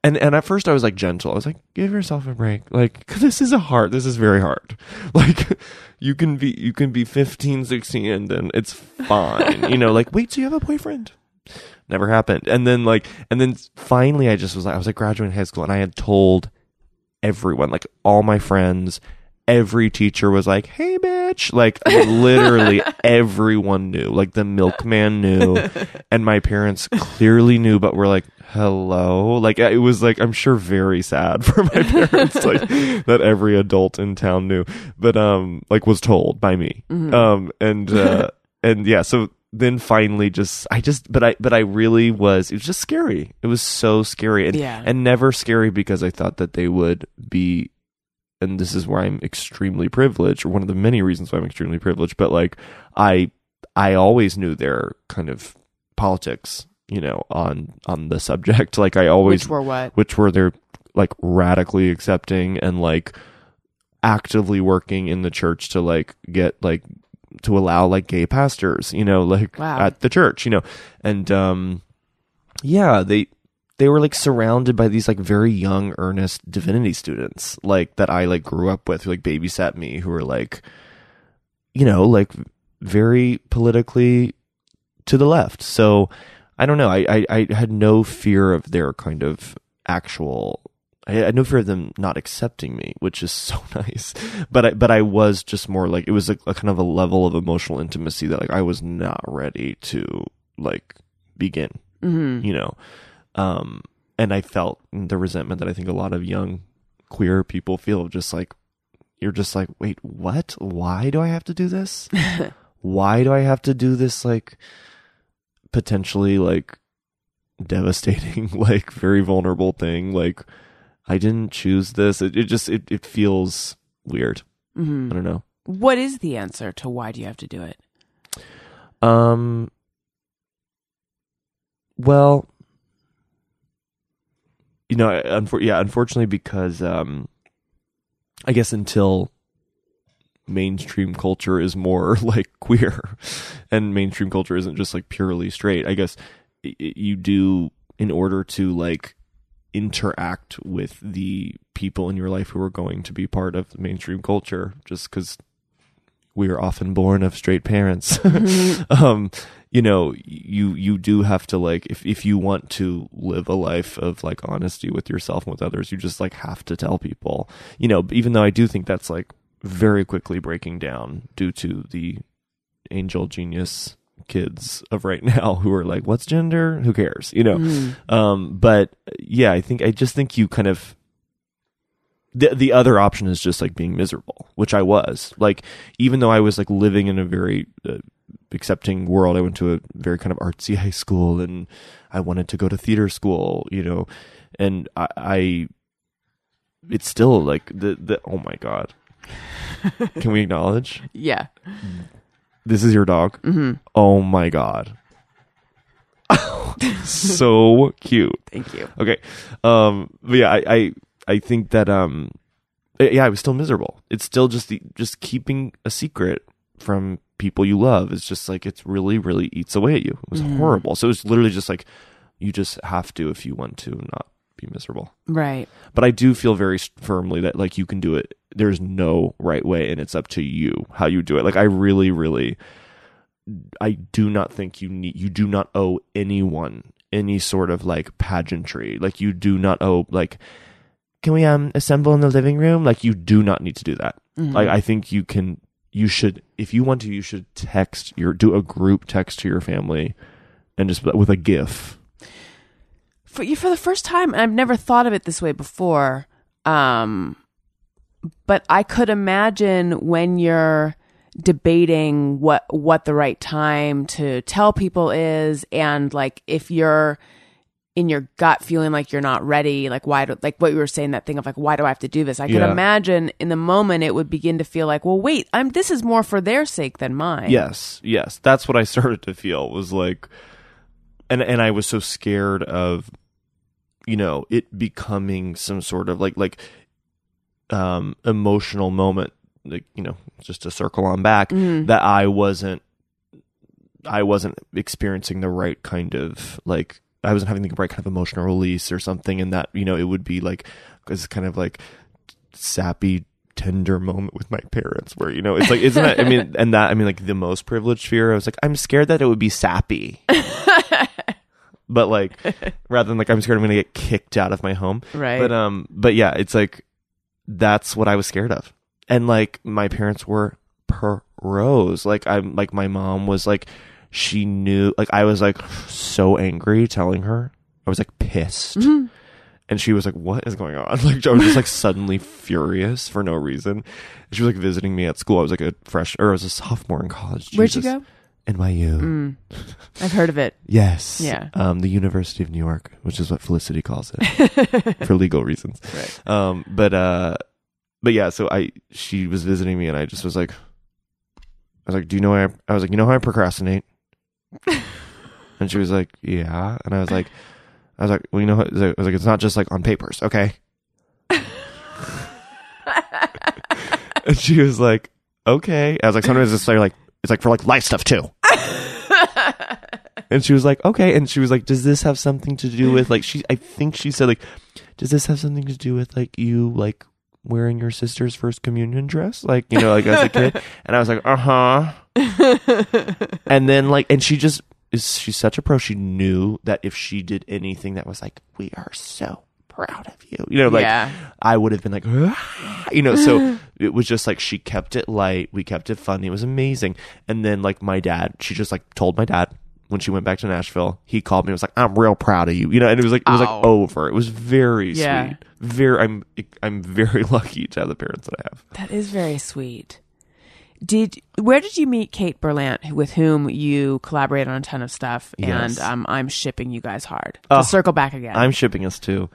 and and at first I was like gentle. I was like give yourself a break. Like 'cause this is a hard this is very hard. Like you can be you can be 15, 16 and then it's fine. you know, like wait till you have a boyfriend. Never happened. And then like and then finally I just was like I was like graduating high school and I had told everyone, like all my friends, every teacher was like, "Hey, bitch!" Like literally everyone knew. Like the milkman knew, and my parents clearly knew, but were like, "Hello!" Like it was like I'm sure very sad for my parents, like that every adult in town knew, but um, like was told by me, Mhm. um, and uh, and yeah, so then finally just I just but I but I really was it was just scary. It was so scary and Yeah. and never scary because I thought that they would be and this is where I'm extremely privileged or one of the many reasons why I'm extremely privileged but like I I always knew their kind of politics, you know, on on the subject. Like I always Which were what? which were they're like radically accepting and like actively working in the church to like get like to allow like gay pastors, you know, like Wow. at the church, you know. And um yeah, they they were like surrounded by these like very young earnest divinity students like that I like grew up with who like babysat me who were like you know, like very politically to the left. So I don't know. I, I, I had no fear of their kind of actual. I had no fear of them not accepting me, which is so nice. But I, but I was just more like it was a, a kind of a level of emotional intimacy that like I was not ready to like begin. hmm You know, um, and I felt the resentment that I think a lot of young queer people feel of just like you're just like wait what why do I have to do this why do I have to do this like potentially like devastating like very vulnerable thing like I didn't choose this. It, it just it, it feels weird. Hmm I don't know. What is the answer to why do you have to do it? um well you know unfor- yeah unfortunately because um I guess until mainstream culture is more like queer. And mainstream culture isn't just like purely straight. I guess you do in order to like interact with the people in your life who are going to be part of mainstream culture just because we are often born of straight parents. Um you know you you do have to like if if you want to live a life of like honesty with yourself and with others you just like have to tell people. You know even though i do think that's like very quickly breaking down due to the angel genius kids of right now who are like what's gender? Who cares? You know? Mm. um but yeah i think i just think you kind of the the other option is just like being miserable which i was. Like even though i was like living in a very uh, accepting world i went to a very kind of artsy high school and i wanted to go to theater school you know? And i, I it's still like the the oh my god can we acknowledge Yeah. this is your dog hmm oh my god so cute Thank you. Okay. Um but yeah, I, I I think that um eh, yeah, I was still miserable. It's still just the just keeping a secret from people you love. It's just like it's really, really eats away at you. It was Mhm. horrible. So it's literally just like you just have to if you want to not be miserable. Right. But I do feel very firmly that like you can do it. There's no right way and it's up to you how you do it. Like I really, really I do not think you need you do not owe anyone any sort of like pageantry. Like you do not owe like can we um assemble in the living room? Like you do not need to do that. Mhm. Like I think you can you should if you want to you should text your do a group text to your family and just with a gif. for you for the first time and i've never thought of it this way before um but i could imagine when you're debating what what the right time to tell people is and like if you're in your gut feeling like you're not ready like why do like what you were saying that thing of like why do i have to do this i could Yeah. imagine in the moment it would begin to feel like well wait i'm this is more for their sake than mine Yes, yes. That's what I started to feel was like and and I was so scared of you know, it becoming some sort of like like um emotional moment like, you know, just to circle on back Mhm. that I wasn't I wasn't experiencing the right kind of like I wasn't having the right kind of emotional release or something and that, you know, it would be like this kind of like sappy tender moment with my parents where you know it's like isn't that i mean and that i mean like the most privileged fear i was like i'm scared that it would be sappy. But like rather than like i'm scared i'm gonna get kicked out of my home. Right. But um but yeah it's like that's what i was scared of and like my parents were pros like i'm like my mom was like she knew like i was like so angry telling her i was like pissed Mhm. and she was like, "What is going on?" Like I was just like suddenly furious for no reason. She was like visiting me at school. I was like a fresh, or I was a sophomore in college. where'd you go NYU. mm. i've heard of it Yes. Yeah. Um, the University of New York, which is what Felicity calls it for legal reasons. right Um, but uh, but yeah. So I, she was visiting me, and I just was like, I was like, "Do you know how I?" I was like, "You know how I procrastinate?" and she was like, "Yeah," and I was like. I was like, well, you know, what? I was like, it's not just like on papers, okay? and she was like, okay. I was like, sometimes it's like, it's like for like life stuff too. and she was like, okay. And she was like, does this have something to do with like she? I think she said like, does this have something to do with like you like wearing your sister's first communion dress, like you know, like as a kid? And I was like, uh huh. and then like, and she just is she's such a pro. She knew that if she did anything that was like, we are so proud of you, you know, like yeah I would have been like, "Ah," you know, so it was just like she kept it light. We kept it funny. It was amazing. And then like my dad, she just like told my dad when she went back to Nashville, he called me and was like, I'm real proud of you. You know, and it was like, it was like Oh. over. It was very Yeah. sweet. Very, I'm, I'm very lucky to have the parents that I have. That is very sweet. Did where did you meet Kate Berlant, with whom you collaborate on a ton of stuff, Yes. and um, I'm shipping you guys hard. Oh, to circle back again. I'm shipping us too.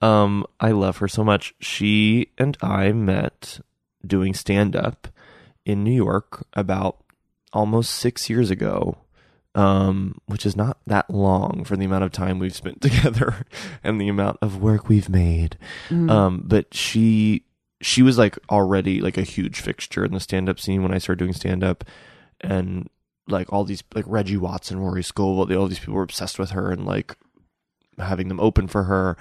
Um, I love her so much. She and I met doing stand up in New York about almost six years ago. Um, which is not that long for the amount of time we've spent together and the amount of work we've made. Mm. Um, but she she was like already like a huge fixture in the stand up scene when I started doing stand up and like all these like Reggie Watson, Rory Scovel, all these people were obsessed with her and like having them open for her.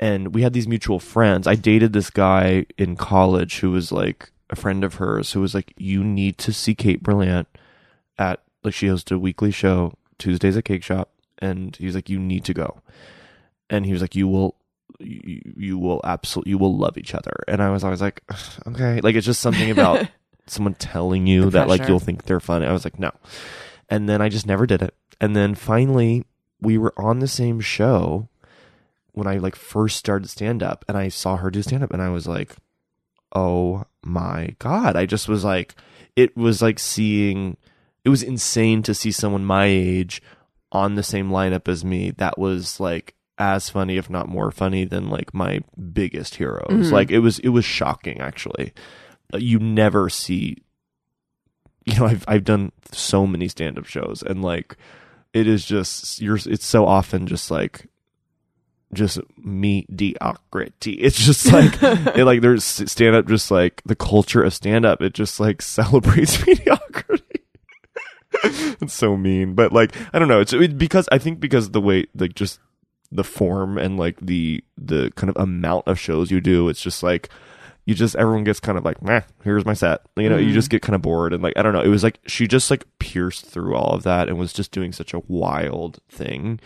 And we had these mutual friends. I dated this guy in college who was like a friend of hers who was like, You need to see Kate Berlant at like she hosted a weekly show Tuesdays at Cake Shop and he was like, You need to go. And he was like, You will you, you will absolutely you will love each other. And I was always like, Okay. Like it's just something about someone telling you The that like you'll think they're funny. I was like, No. And then I just never did it. And then finally we were on the same show when I like first started stand up and I saw her do stand up and I was like, oh my God. I just was like, it was like seeing, it was insane to see someone my age on the same lineup as me that was like as funny, if not more funny than like my biggest heroes. Mhm. Like it was, it was shocking actually. You never see, you know, I've, I've done so many stand up shows and like, it is just you're it's so often just like just mediocrity. It's just like it, like there's stand up just like the culture of stand up it just like celebrates mediocrity. It's so mean but like i don't know. It's it, because i think because the way like just the form and like the the kind of amount of shows you do it's just like you just everyone gets kind of like meh here's my set. You know you Mhm. just get kind of bored and like i don't know. It was like she just like pierced through all of that and was just doing such a wild thing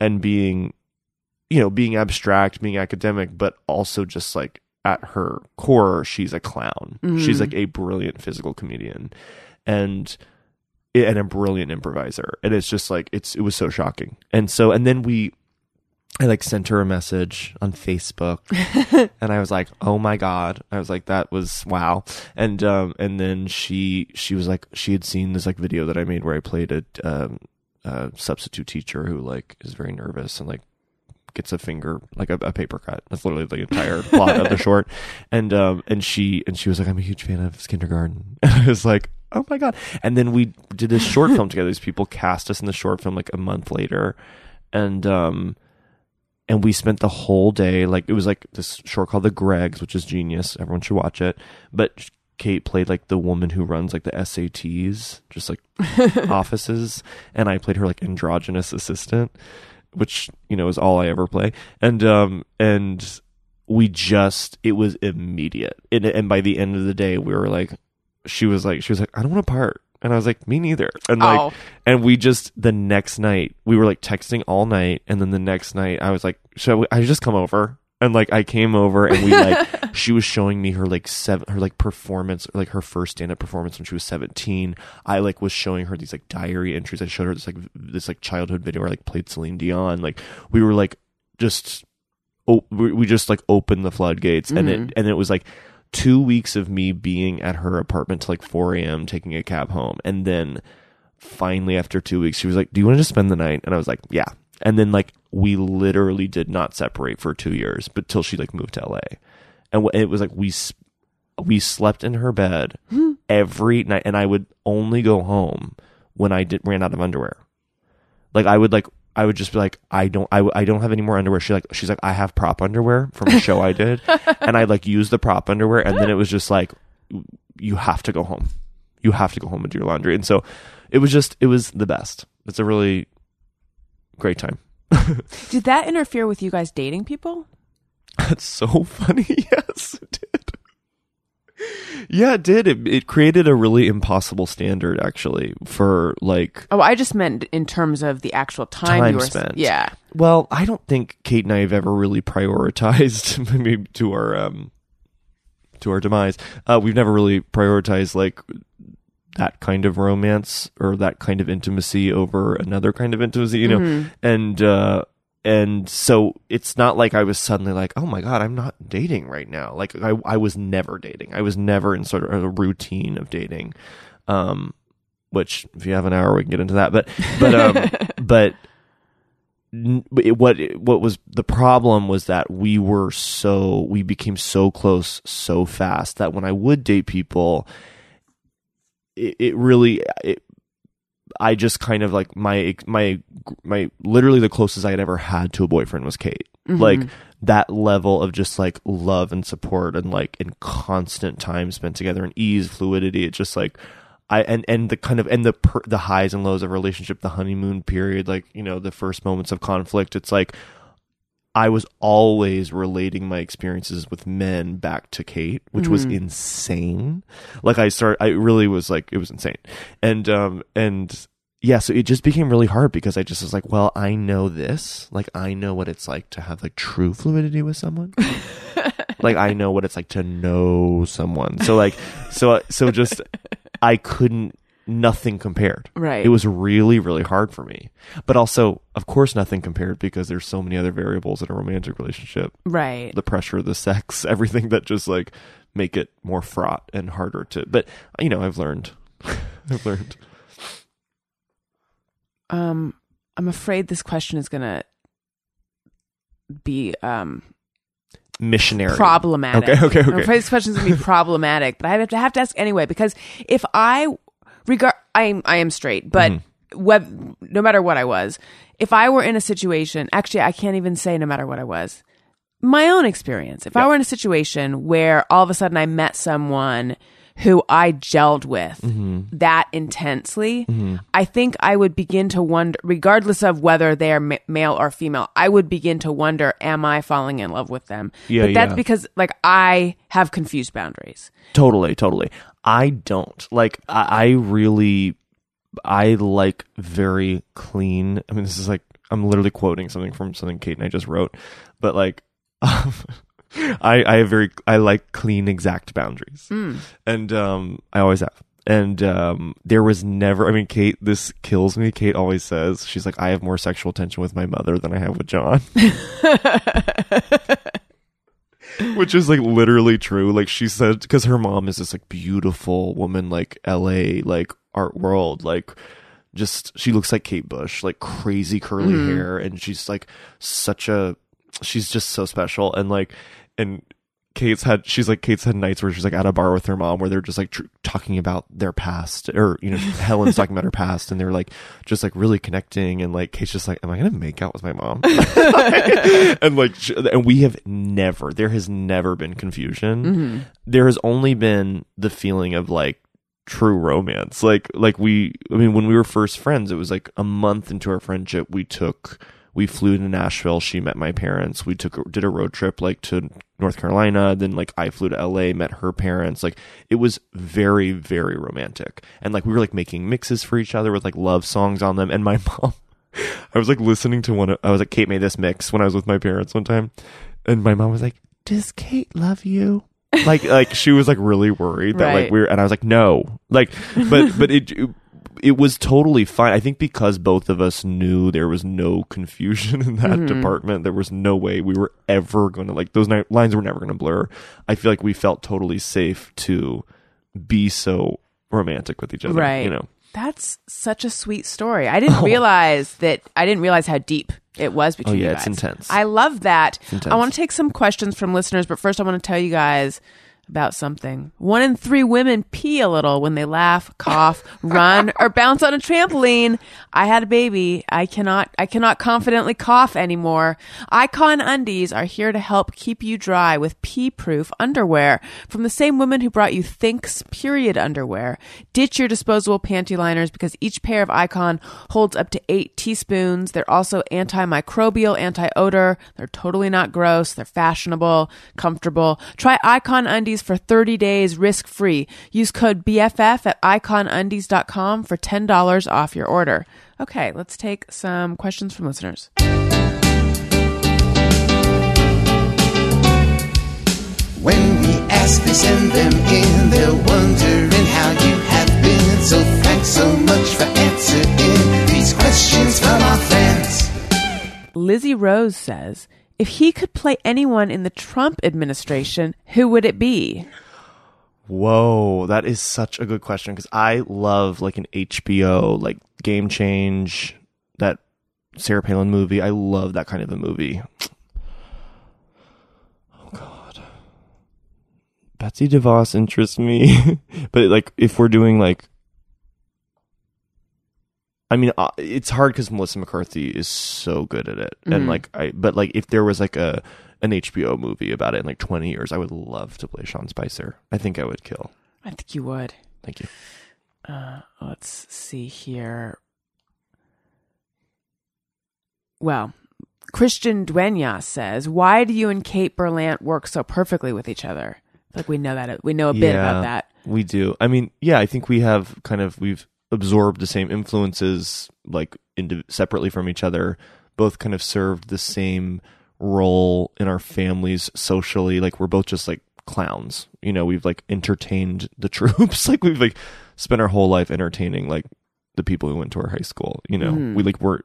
and being you know being abstract being academic but also just like at her core she's a clown she's Mhm. like a brilliant physical comedian and and a brilliant improviser and it's just like it's it was so shocking and so and then we I like sent her a message on Facebook and I was like, "Oh my god." I was like, "That was wow." And um and then she she was like she had seen this like video that I made where I played a um a substitute teacher who like is very nervous and like gets a finger like a, a paper cut. That's literally the entire plot of the short. And um and she and she was like, "I'm a huge fan of kindergarten." And I was like, "Oh my god." And then we did this short film together. These people cast us in the short film like a month later. And um and we spent the whole day like it was like this short called the Gregs, which is genius. Everyone should watch it. But Kate played like the woman who runs like the SATs, just like offices, and I played her like androgynous assistant, which you know is all I ever play. And um and we just it was immediate. And, and by the end of the day, we were like, she was like, she was like, I don't want to part. And I was like, me neither. And like, oh, and we just the next night we were like texting all night, and then the next night I was like, "Should we, I just come over?" And like I came over, and we like she was showing me her like seven her like performance, like her first stand up performance when she was seventeen. I like was showing her these like diary entries. I showed her this like this like childhood video where I like played Celine Dion. Like we were like just oh we we just like opened the floodgates, and Mhm. it and it was like two weeks of me being at her apartment till like 4 a.m. taking a cab home. And then finally, after two weeks, she was like, Do you want to just spend the night? And I was like, Yeah. And then, like, we literally did not separate for two years, but till she like moved to LA. And it was like, we, we slept in her bed every night, and I would only go home when I did ran out of underwear. Like, I would like, I would just be like, I don't, I, I don't have any more underwear. She like, she's like, I have prop underwear from a show I did, and I like used the prop underwear, and then it was just like, you have to go home, you have to go home and do your laundry, and so it was just, it was the best. It's a really great time. did that interfere with you guys dating people? That's so funny. Yes, it did. Yeah, it did. It, it created a really impossible standard, actually, for like Oh, I just meant in terms of the actual time, Time you were spent. Yeah. Well, I don't think Kate and I have ever really prioritized maybe to our um to our demise. Uh we've never really prioritized like that kind of romance or that kind of intimacy over another kind of intimacy, you know. Mhm. And uh and so it's not like I was suddenly like, "Oh my god, I'm not dating right now." Like I I was never dating. I was never in sort of a routine of dating. Um which if you have an hour we can get into that. But but um but it, what what was the problem was that we were so we became so close so fast that when I would date people, it, it really it, I just kind of like my my my literally the closest I had ever had to a boyfriend was Kate. Mhm. Like that level of just like love and support and like and constant time spent together and ease, fluidity. It's just like I and and the kind of and the per, the highs and lows of a relationship, the honeymoon period, like you know the first moments of conflict. It's like I was always relating my experiences with men back to Kate, which was insane. Like I started, I really was like, it was insane. And, um, and yeah, so it just became really hard because I just was like, well, I know this. Like, I know what it's like to have like true fluidity with someone. like, I know what it's like to know someone. So like, so, so just, I couldn't, nothing compared. Right. It was really, really hard for me. But also, of course, nothing compared because there's so many other variables in a romantic relationship Right. the pressure, the sex, everything that just like make it more fraught and harder to. But you know, I've learned. I've learned. Um, I'm afraid this question is gonna be um Missionary. problematic. Okay, okay, okay. I'm afraid this question is gonna be problematic, but I have to have to ask anyway because if I regard, I am I am straight, but Mm-hmm. web, no matter what I was, if I were in a situation, actually, I can't even say no matter what I was. My own experience. If I were in a situation where all of a sudden I met someone who I gelled with Mm-hmm. that intensely, I think I would begin to wonder, regardless of whether they are ma- male or female, I would begin to wonder, am I falling in love with them? Yeah, but that's yeah. because like I have confused boundaries. Totally, totally. I don't like. I, I really, I like very clean. I mean, this is like I'm literally quoting something from something Kate and I just wrote, but like, I I have very I like clean, exact boundaries, and um, I always have. And um, there was never. I mean, Kate. This kills me. Kate always says she's like, I have more sexual tension with my mother than I have with John. which is like literally true. Like she said because her mom is this like beautiful woman like la like art world. Like just she looks like kate bush like crazy curly mm-hmm. hair. And she's like such a she's just so special. And like and Kate's had she's like Kate's had nights where she's like at a bar with her mom where they're just like tr- talking about their past or you know Helen's talking about her past and they're like just like really connecting and like Kate's just like am I gonna make out with my mom? And like and we have never there has never been confusion. Mm-hmm. There has only been the feeling of like true romance. Like like we I mean when we were first friends it was like a month into our friendship we took we flew to Nashville. She met my parents. We took did a road trip like to North Carolina. Then like I flew to LA, met her parents. Like it was very very romantic. And like we were like making mixes for each other with like love songs on them. And my mom, I was like listening to one. Of, I was like Kate made this mix when I was with my parents one time, and my mom was like, "Does Kate love you?" like like she was like really worried that Right. like we are and I was like no like but but it it was totally fine. I think because both of us knew there was no confusion in that Mm-hmm. department, there was no way we were ever going to like those ni- lines were never going to blur. I feel like we felt totally safe to be so romantic with each other. Right. You know. That's such a sweet story. I didn't realize that. I didn't realize how deep it was between Oh, yeah, you it's guys. intense. I love that. intense. I want to take some questions from listeners, but first I want to tell you guys about something. One in three women pee a little when they laugh, cough, run, or bounce on a trampoline. I had a baby. I cannot I cannot confidently cough anymore. Icon Undies are here to help keep you dry with pee-proof underwear from the same women who brought you Thinx period underwear. Ditch your disposable panty liners because each pair of Icon holds up to 8 teaspoons. They're also antimicrobial, anti-odor. They're totally not gross. They're fashionable, comfortable. Try Icon Undies for 30 days risk-free. Use code BFF at iconundies.com for $10 off your order. Okay, let's take some questions from listeners. When we ask, they send them in. They're wondering how you have been. So thanks so much for answering these questions from our fans. Lizzie Rose says, if he could play anyone in the Trump administration, who would it be? Whoa, that is such a good question because I love like an HBO like Game Change that Sarah Palin movie. I love that kind of a movie. Oh God, Betsy DeVos interests me, but like if we're doing like, I mean, uh, it's hard because Melissa McCarthy is so good at it, and like I, but like if there was like a an HBO movie about it in like 20 years, I would love to play Sean Spicer. I think I would kill. I think you would. Thank you. Uh, let's see here. Well, Christian Duenas says, "Why do you and Kate Berlant work so perfectly with each other?" Like we know that we know a bit Yeah. about that. We do. I mean, yeah, I think we have kind of we've absorbed the same influences like indi- separately from each other. Both kind of served the same role in our families socially. Like we're both just like clowns. You know, we've like entertained the troops. like we've like spent our whole life entertaining like the people who went to our high school. You know, Mhm. we like were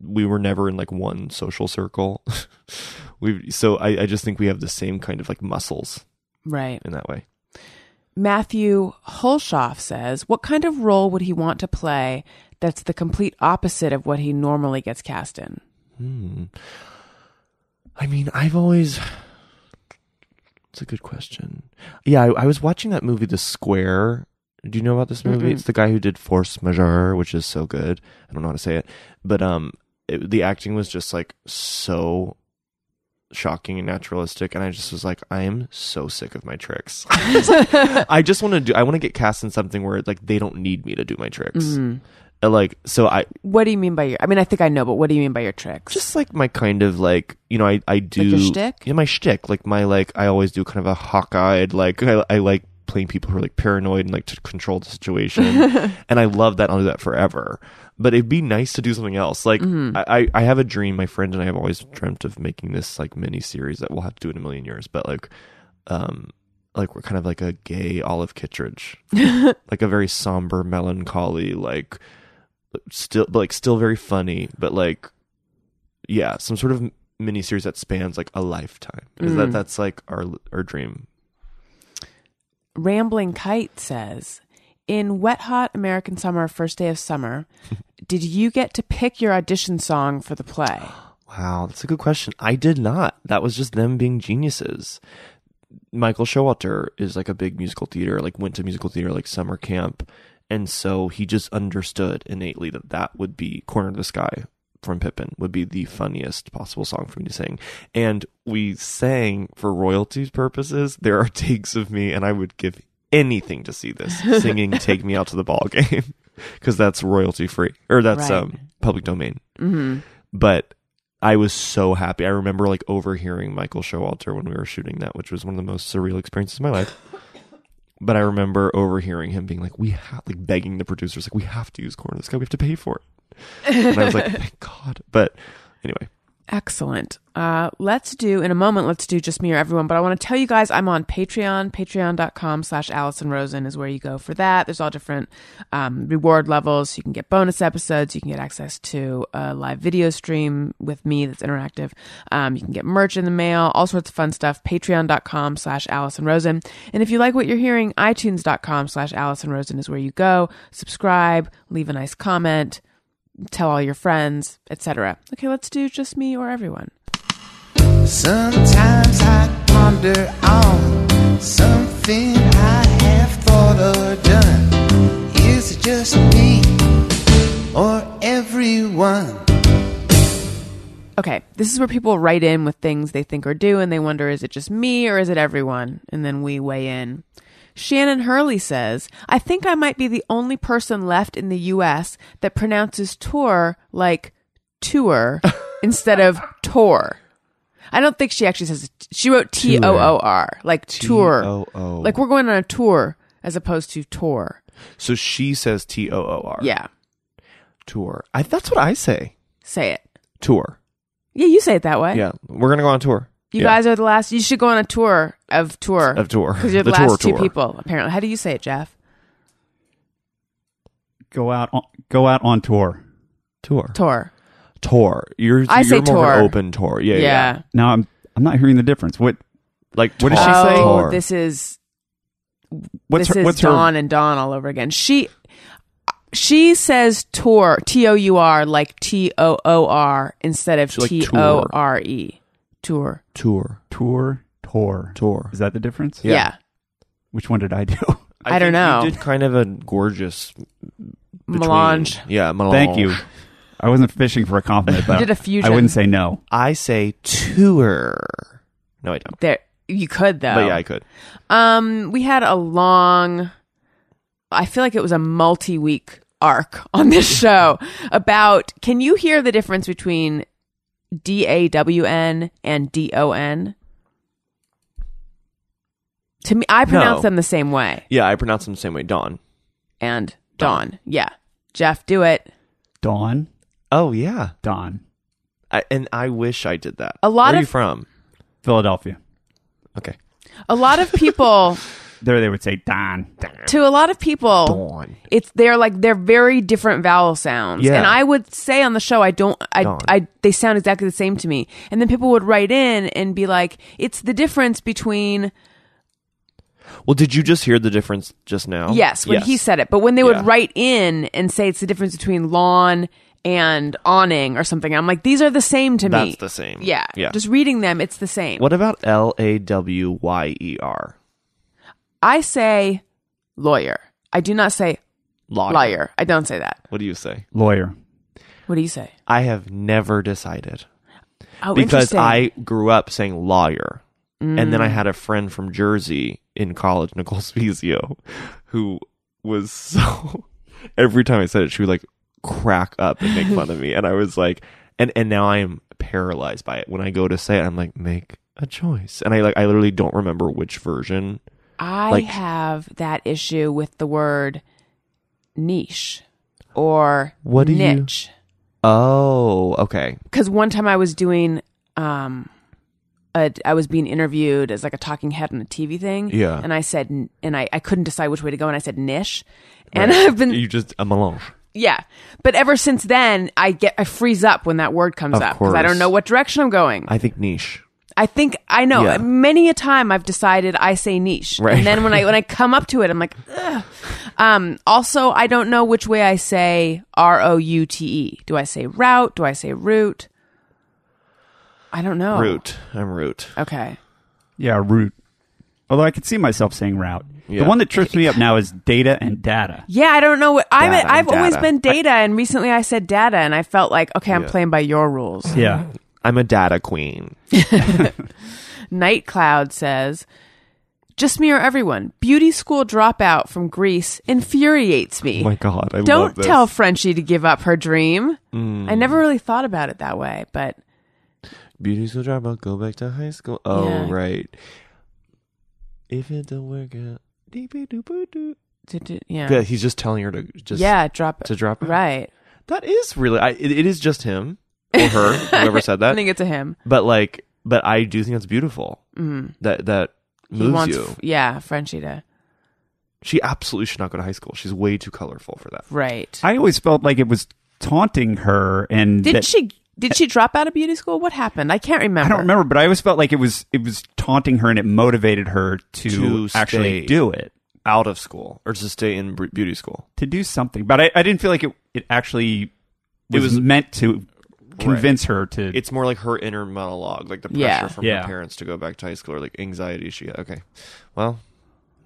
we were never in like one social circle. we so I, I just think we have the same kind of like muscles Right. in that way. Matthew Hulshoff says, "What kind of role would he want to play that's the complete opposite of what he normally gets cast in?" Hmm. I mean, I've always. It's a good question. Yeah, I, I was watching that movie, The Square. Do you know about this movie? Mm-mm. It's the guy who did Force Majeure, which is so good. I don't know how to say it, but um, it, the acting was just like so shocking and naturalistic, and I just was like, I am so sick of my tricks. I just want to do. I want to get cast in something where like they don't need me to do my tricks. Mhm. Uh, Like so, I What do you mean by your? I mean, I think I know, but what do you mean by your tricks? just like my kind of like you know I I do your shtick? yeah my shtick like my like I always do kind of a hawk-eyed like I, I like playing people who are like paranoid and like to control the situation. And I love that I'll do that forever. But it'd be nice to do something else. Like Mm-hmm. I, I have a dream. My friend and I have always dreamt of making this like mini series that we'll have to do in a million years. But like um like we're kind of like a gay Olive Kitteridge. Like a very somber melancholy like still like still very funny. But like yeah some sort of miniseries that spans like a lifetime. That Mm. that's like our our dream Rambling Kite says, "In Wet Hot American Summer, First Day of Summer, did you get to pick your audition song for the play?" wow that's a good question. I did not. That was just them being geniuses. Michael showalter is like a big musical theater like went to musical theater like summer camp and so he just understood innately that that would be corner of the sky from pippin would be the funniest possible song for me to sing and we sang for royalties purposes there are takes of me and i would give anything to see this singing take me out to the ball game because that's royalty free or that's Right. um public domain hmm but I was so happy. I remember like overhearing Michael Showalter when we were shooting that, which was one of the most surreal experiences of my life. But I remember overhearing him being like, "We have like begging the producers, like we have to use Corner of the Sky, we have to pay for it." And I was like, "Thank God!" But anyway, Excellent. Uh, let's do in a moment. Let's do just me or everyone. But I want to tell you guys, I'm on Patreon. Patreon.com slash Alison Rosen is where you go for that. There's all different um, reward levels. You can get bonus episodes. You can get access to a live video stream with me that's interactive. Um, you can get merch in the mail. All sorts of fun stuff. Patreon.com slash Alison Rosen. And if you like what you're hearing, iTunes.com slash Alison Rosen is where you go. Subscribe. Leave a nice comment tell all your friends, etc. Okay, let's do just me or everyone. Sometimes I ponder on something I have thought or done. Is it just me or everyone? Okay, this is where people write in with things they think or do, and they wonder is it just me or is it everyone? And then we weigh in. Shannon Hurley says, I think I might be the only person left in the US that pronounces tour like tour instead of tour. I don't think she actually says, she wrote T O O R, like tour. T-O-O. Like we're going on a tour as opposed to tour. so she says T O O R. Yeah, tour. I that's what I say. say it. Tour. Yeah, you say it that way. Yeah, we're gonna go on tour. You Yeah. guys are the last. You should go on a tour of tour of tour because you're the, tour last two tour. people. Apparently, how do you say it, Jeff? Go out on, go out on tour. Tour. Tour. Tour. You're I you're say more of an tour. open tour. Yeah, Yeah. yeah. Now I'm I'm not hearing the difference. What Like What does she tour. say? Oh, Tour. this is what's this her is what's Dawn her and Dawn all over again. She she says tour T O U R like T O O R instead of t o r e. like T tour. O R E. Tour. tour. tour tour Tour. Is that the difference? Yeah. Yeah. Which one did I do? I don't know. You did kind of a gorgeous between- Melange. Yeah, melange. Thank you. I wasn't fishing for a compliment, but did a fusion. I wouldn't say no. I say tour. No, I don't. There, you could though. But yeah, I could. Um, we had a long. I feel like it was a multi-week arc on this show about. Can you hear the difference between D A W N and D O N? To me, I pronounce No. them the same way. Yeah, I pronounce them the same way. Dawn. And Dawn, yeah, Jeff, do it. Dawn, Oh yeah. Dawn, I, and I wish I did that. A lot Where are of- you from? Philadelphia. Okay. A lot of people, There they would say Don. to a lot of people, Dawn. it's they're like they're very different vowel sounds Yeah. and i would say on the show i don't I, Dawn. I they sound exactly the same to me and then people would write in and be like it's the difference between Well, did you just hear the difference just now? yes when he said it but when they would Yeah. write in and say it's the difference between lawn and awning or something i'm like these are the same to me That's the same. yeah Yeah. just reading them it's the same What about L A W Y E R? I say lawyer i do not say Lawyer. liar i don't say that What do you say? Lawyer. what do you say I have never decided oh because interesting. I grew up saying lawyer, and Mm. then I had a friend from Jersey in college, Nicole Spezio, who was so. Every time I said it, she would like crack up and make fun of me, and I was like, and and now I am paralyzed by it. When I go to say it, I'm like, make a choice, and I like I literally don't remember which version. I Like- have that issue with the word niche or What do you- niche. Oh, okay. Because one time I was doing, um, a, I was being interviewed as like a talking head on a TV thing. Yeah. And I said, and I, I couldn't decide which way to go. And I said niche. And I've been, You just a melange. yeah. But ever since then, I get, I freeze up when that word comes Of up because I don't know what direction I'm going. I think niche. I think I know. Yeah. Many a time I've decided I say niche, Right. and then when I when I come up to it, I'm like, Ugh. um. Also, I don't know which way I say R O U T E. Do I say route? Do I say root? I don't know. Root. I'm root. Okay. Yeah, root. Although I could see myself saying route. Yeah. The one that trips me up now is data and data. Yeah, I don't know. What, I'm. I've always been data, and recently I said data, and I felt like okay, I'm Yeah. playing by your rules. Yeah. I'm a data queen. Night Cloud says, "Just me or everyone. Beauty school dropout from Grease infuriates me. Oh my god, I Don't love this. tell Frenchie to give up her dream. Mm. I never really thought about it that way, but Beauty school dropout, go back to high school. Oh Yeah. right. If it don't work out, dee-bee-doo-boo-doo. d- d- yeah, yeah, he's just telling her to just yeah, drop to drop out. right. That is really. I, it, it is just him or her, whoever said I that. think it's a him. But like, but I do think that's beautiful. Mm. That that He moves wants, you. yeah, Frenchie to She absolutely should not go to high school. She's way too colorful for that. right. I always felt like it was taunting her and Did that- she? Did she drop out of beauty school? What happened? I can't remember. I don't remember, but I always felt like it was it was taunting her and it motivated her to, To actually stay. do it. Out of school or to stay in beauty school. To do something. But I, I didn't feel like it it actually was, was- meant to convince her to It's more like her inner monologue, like the pressure Yeah. from Yeah. her parents to go back to high school, or like anxiety she had. Okay, well,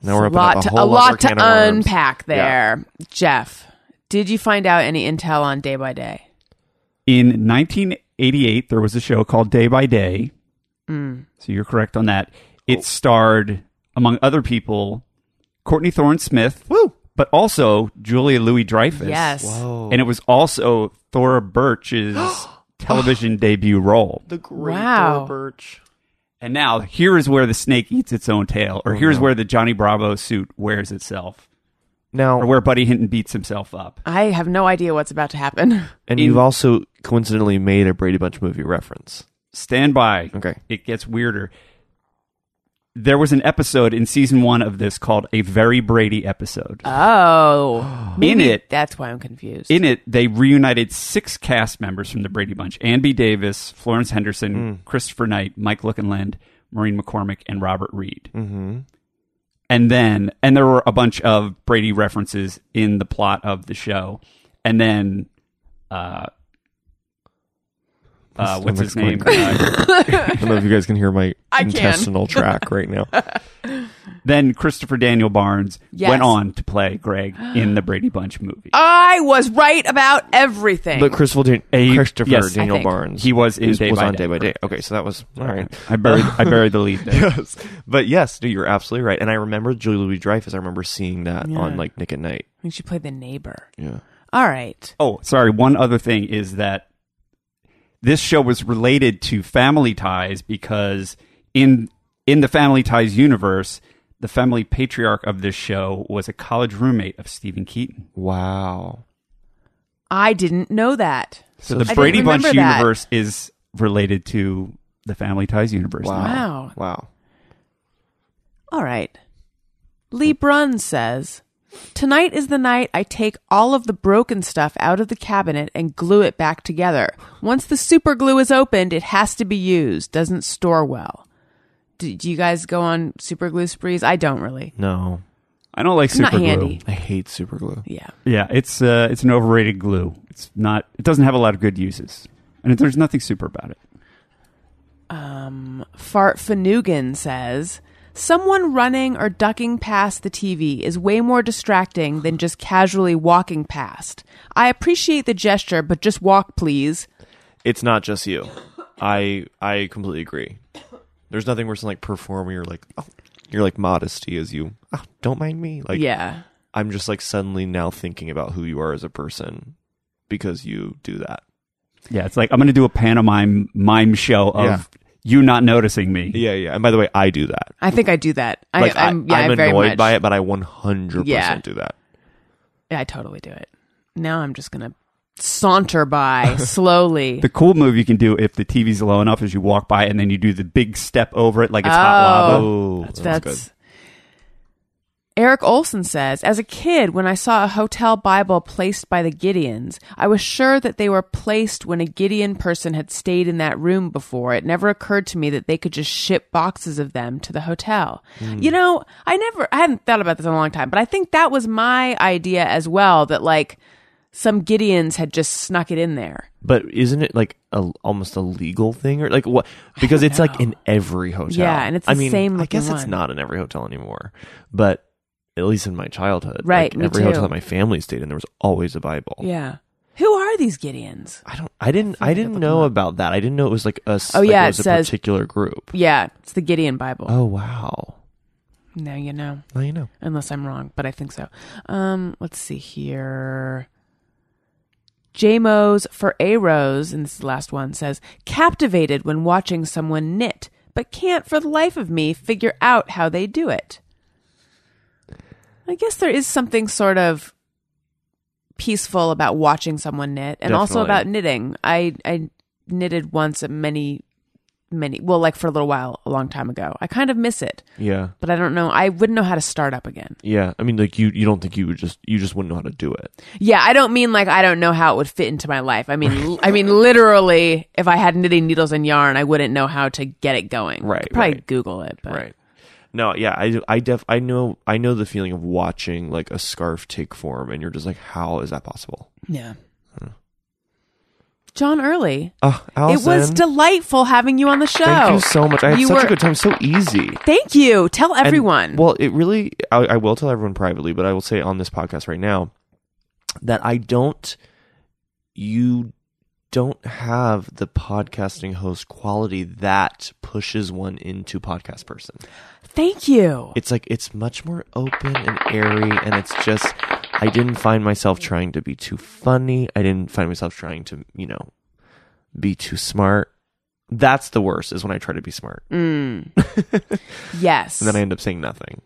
now It's we're a opening lot up a to, whole a other lot to can worms. unpack there, Jeff. Did you find out any intel on day by day? in 1988 there was a show called Day by Day. Mm. So you're correct on that. It starred among other people Courtney Thorne Smith, Woo! but also Julia Louis Dreyfus. Yes. Whoa, And it was also Thora Birch's television debut role. the great Wow. Dora Birch. And now here is where the snake eats its own tail, or Oh, here's no. where the Johnny Bravo suit wears itself, Now, or where Buddy Hinton beats himself up. I have no idea what's about to happen. and in- you've also coincidentally made a Brady Bunch movie reference. Stand by. Okay, It gets weirder. There was an episode in season one of this called a Very Brady episode. Oh, in it- That's why I'm confused. In it, they reunited six cast members from the Brady Bunch: Ann B. Davis, Florence Henderson, Christopher Knight, Mike Lookinland, Maureen McCormick, and Robert Reed. mm-hmm. And then, and there were a bunch of Brady references in the plot of the show. And then, uh, uh, what's his name? Uh, I don't know if you guys can hear my I intestinal track right now. Then Christopher Daniel Barnes Yes. went on to play Greg in the Brady Bunch movie. I was right about everything. But Christopher, Dan- He- Christopher yes, I Daniel think. Barnes, He was in is- Day was by on Day. Day by Day. Okay, so that was all right. I buried I buried the lead there. yes, but yes, no, you're absolutely right. And I remember Julie Louis Dreyfus. I remember seeing that Yeah. on like Nick at Night. I think she played the neighbor. Yeah. All right. Oh, sorry. One other thing is that this show was related to Family Ties because in in the Family Ties universe, the family patriarch of this show was a college roommate of Steven Keaton. Wow. I didn't know that. So the didn't Brady Bunch that. universe is related to the Family Ties universe. Wow. Wow. Wow. All right. Lee Brunn says, Tonight is the night I take all of the broken stuff out of the cabinet and glue it back together. Once the super glue is opened, it has to be used. Doesn't store well. Do, do you guys go on super glue sprees? I don't really. No, I don't like It's not super glue. handy. I hate super glue. Yeah. Yeah, it's uh, it's an overrated glue. It's not. It doesn't have a lot of good uses, and there's nothing super about it. Um Fart Fanugan says, Someone running or ducking past the TV is way more distracting than just casually walking past. I appreciate the gesture, but just walk, please. It's not just you. I I completely agree. There's nothing worse than like performing your like oh, your like modesty as you oh, don't mind me. Like yeah. I'm just like suddenly now thinking about who you are as a person because you do that. Yeah, it's like I'm going to do a pantomime mime show of Yeah. You not noticing me. Yeah, yeah. And by the way, I do that. I think I do that. I, Like I'm, yeah, I, am I very annoyed much, by it, but I 100% Yeah. do that. Yeah, I totally do it. Now I'm just gonna saunter by slowly. The cool move you can do if the TV's low enough is you walk by and then you do the big step over it like it's hot lava. Oh, that's, that's, good. Eric Olson says, as a kid, when I saw a hotel Bible placed by the Gideons, I was sure that they were placed when a Gideon person had stayed in that room before. It never occurred to me that they could just ship boxes of them to the hotel. Hmm. You know, I never, I hadn't thought about this in a long time, but I think that was my idea as well, that like some Gideons had just snuck it in there. But isn't it like a, almost a legal thing or like what? Because it's like in every hotel. Yeah, and it's I the mean, same I guess looking it's not in every hotel anymore, but at least in my childhood, Right, like, me every too. hotel that my family stayed in, there was always a Bible. Yeah. Who are these Gideons? I don't. I didn't. I didn't know about that. I didn't know it was like a. s- Oh, like yeah, it it was a says- particular group. Yeah, it's the Gideon Bible. Oh wow. Now you know. Now you know. unless I'm wrong, but I think so. Um, let's see here. JMO's for A Rose, and this is the last one, says, captivated when watching someone knit, but can't for the life of me figure out how they do it. I guess there is something sort of peaceful about watching someone knit and also about knitting. I, I knitted once many, many, well, like for a little while, a long time ago. I kind of miss it, Yeah. but I don't know. I wouldn't know how to start up again. Yeah. I mean, like you. You don't think you would just. You just wouldn't know how to do it. Yeah, I don't mean like I don't know how it would fit into my life. I mean, I mean literally, if I had knitting needles and yarn, I wouldn't know how to get it going. Right, I'd probably right. Google it. But. Right. No, yeah, I, I def I know I know the feeling of watching like a scarf take form, and you're just like, how is that possible? Yeah. Hmm. John Early, Oh, it was delightful having you on the show. Thank you so much. I had You such were- a good time. So easy. Thank you. Tell And, everyone. well, it really. I, I will tell everyone privately, but I will say on this podcast right now that I don't. You don't have the podcasting host quality that pushes one into podcast person. Thank you. it's like it's much more open and airy and it's just i didn't find myself trying to be too funny i didn't find myself trying to you know be too smart that's the worst is when i try to be smart Mm. yes. and then i end up saying nothing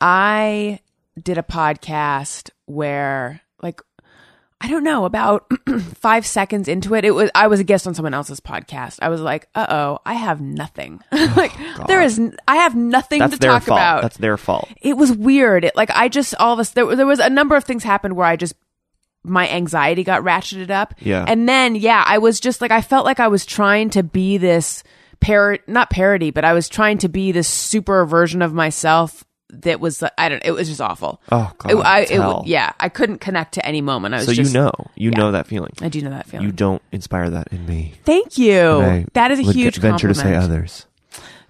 I did a podcast where like I don't know about 5 seconds into it it was I was a guest on someone else's podcast. I was like, "Uh-oh, I have nothing." Oh, like there is I have nothing Oh, that's to their talk fault about. that's their fault it was weird. It like I just all of us there there was a number of things happened where I just my anxiety got ratcheted up. Yeah. And then yeah, I was just like I felt like I was trying to be this par not parody, but I was trying to be this super version of myself that was I don't it was just awful. Oh, God, It, I, it, yeah, I couldn't connect to any moment. I was so just you know you yeah. know that feeling I do know that feeling. you don't inspire that in me Thank you. That is a huge venture to say others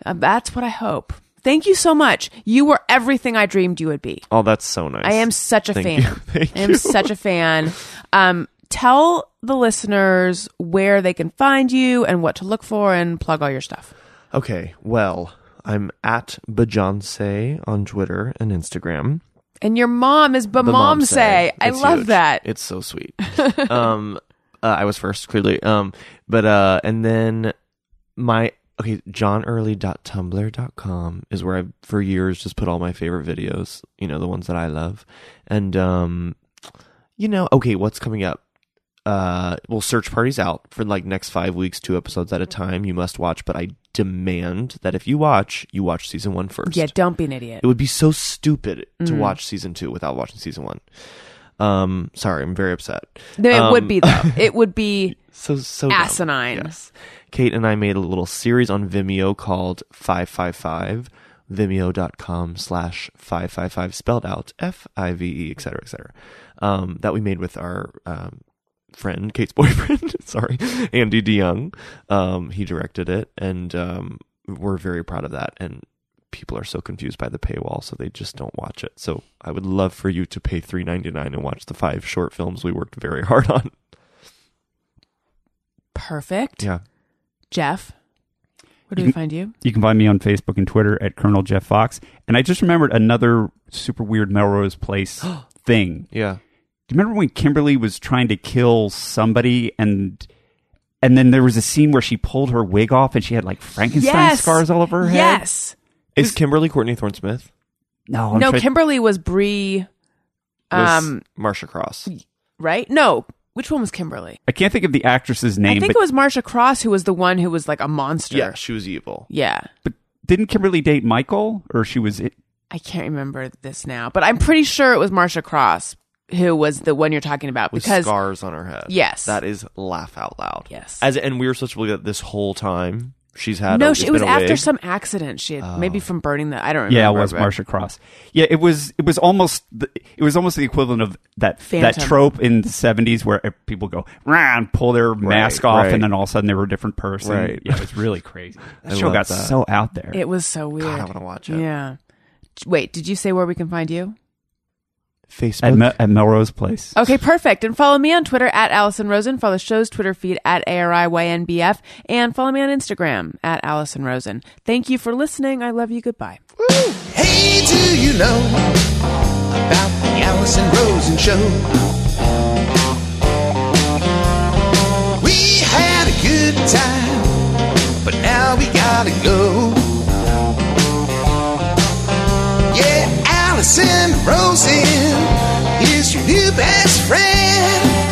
Uh, that's what I hope. Thank you so much. You were everything I dreamed you would be. Oh, that's so nice. I am such a Thank fan. I am you. such a fan. Um, tell the listeners where they can find you and what to look for and plug all your stuff. Okay, well, I'm at Bejohnce on Twitter and Instagram. And your mom is Bamomse. say. I It's love huge. that. It's so sweet. um, uh, I was first, clearly. Um, but uh, and then my okay, johnearly.tumblr.com is where I've for years just put all my favorite videos. You know, the ones that I love, and um, you know, okay, what's coming up? Uh, well, Search Party's out for like next five weeks, two episodes at a time. You must watch, but I demand that if you watch, you watch season one first. yeah, don't be an idiot. It would be so stupid to Mm. watch season two without watching season one. Um, sorry, I'm very upset. No, it would Um, be though. It would be So so dumb. asinine. Yes. Kate and I made a little series on Vimeo called 555, vimeo.com slash 555, spelled out F-I-V-E, et cetera, et cetera, um, that we made with our um, friend, Kate's boyfriend, sorry, Andy DeYoung. Um, he directed it, and um, we're very proud of that. And people are so confused by the paywall, so they just don't watch it. So I would love for you to pay three ninety nine and watch the five short films we worked very hard on. Perfect. Yeah. Jeff, where do You we can- find you? You can find me on Facebook and Twitter at Colonel Jeff Fox. And I just remembered another super weird Melrose Place thing. Yeah. Do you remember when Kimberly was trying to kill somebody and and then there was a scene where she pulled her wig off and she had like Frankenstein yes. scars all over her head? Yes. Is Kimberly Courtney Thorne Smith? No, I'm no, trying- Kimberly was Bree. Um, Marcia Cross. right? No, which one was Kimberly? I can't think of the actress's name, I think but, it was Marcia Cross who was the one who was like a monster. Yeah, she was evil. Yeah. but didn't Kimberly date Michael or she was it? I can't remember this now, but I'm pretty sure it was Marcia Cross who was the one you're talking about With because scars on her head. Yes. That is laugh out loud. Yes. As and we were supposed to believe that this whole time she's had. no, a, she, it was after wig. some accident. She had, maybe oh. from burning the I don't remember. Yeah, it was but- Marcia Cross. Yeah, it was. It was almost. The, it was almost the equivalent of that that trope in the seventies where people go rah and pull their mask off, right. and then all of a sudden they were a different person. Right. Yeah, it was really crazy. That I show got that. so out there. It was so weird. God, I want to watch it. Yeah. Wait, did you say where we can find you? Facebook. at, Mel- at Melrose Place. Okay, perfect. And follow me on Twitter at Alison Rosen. Follow the show's Twitter feed at ARIYNBF. And follow me on Instagram at Alison Rosen. Thank you for listening. I love you. Goodbye. Hey, do you know about the Alison Rosen show? We had a good time, but now we gotta go. gonna is your new best friend.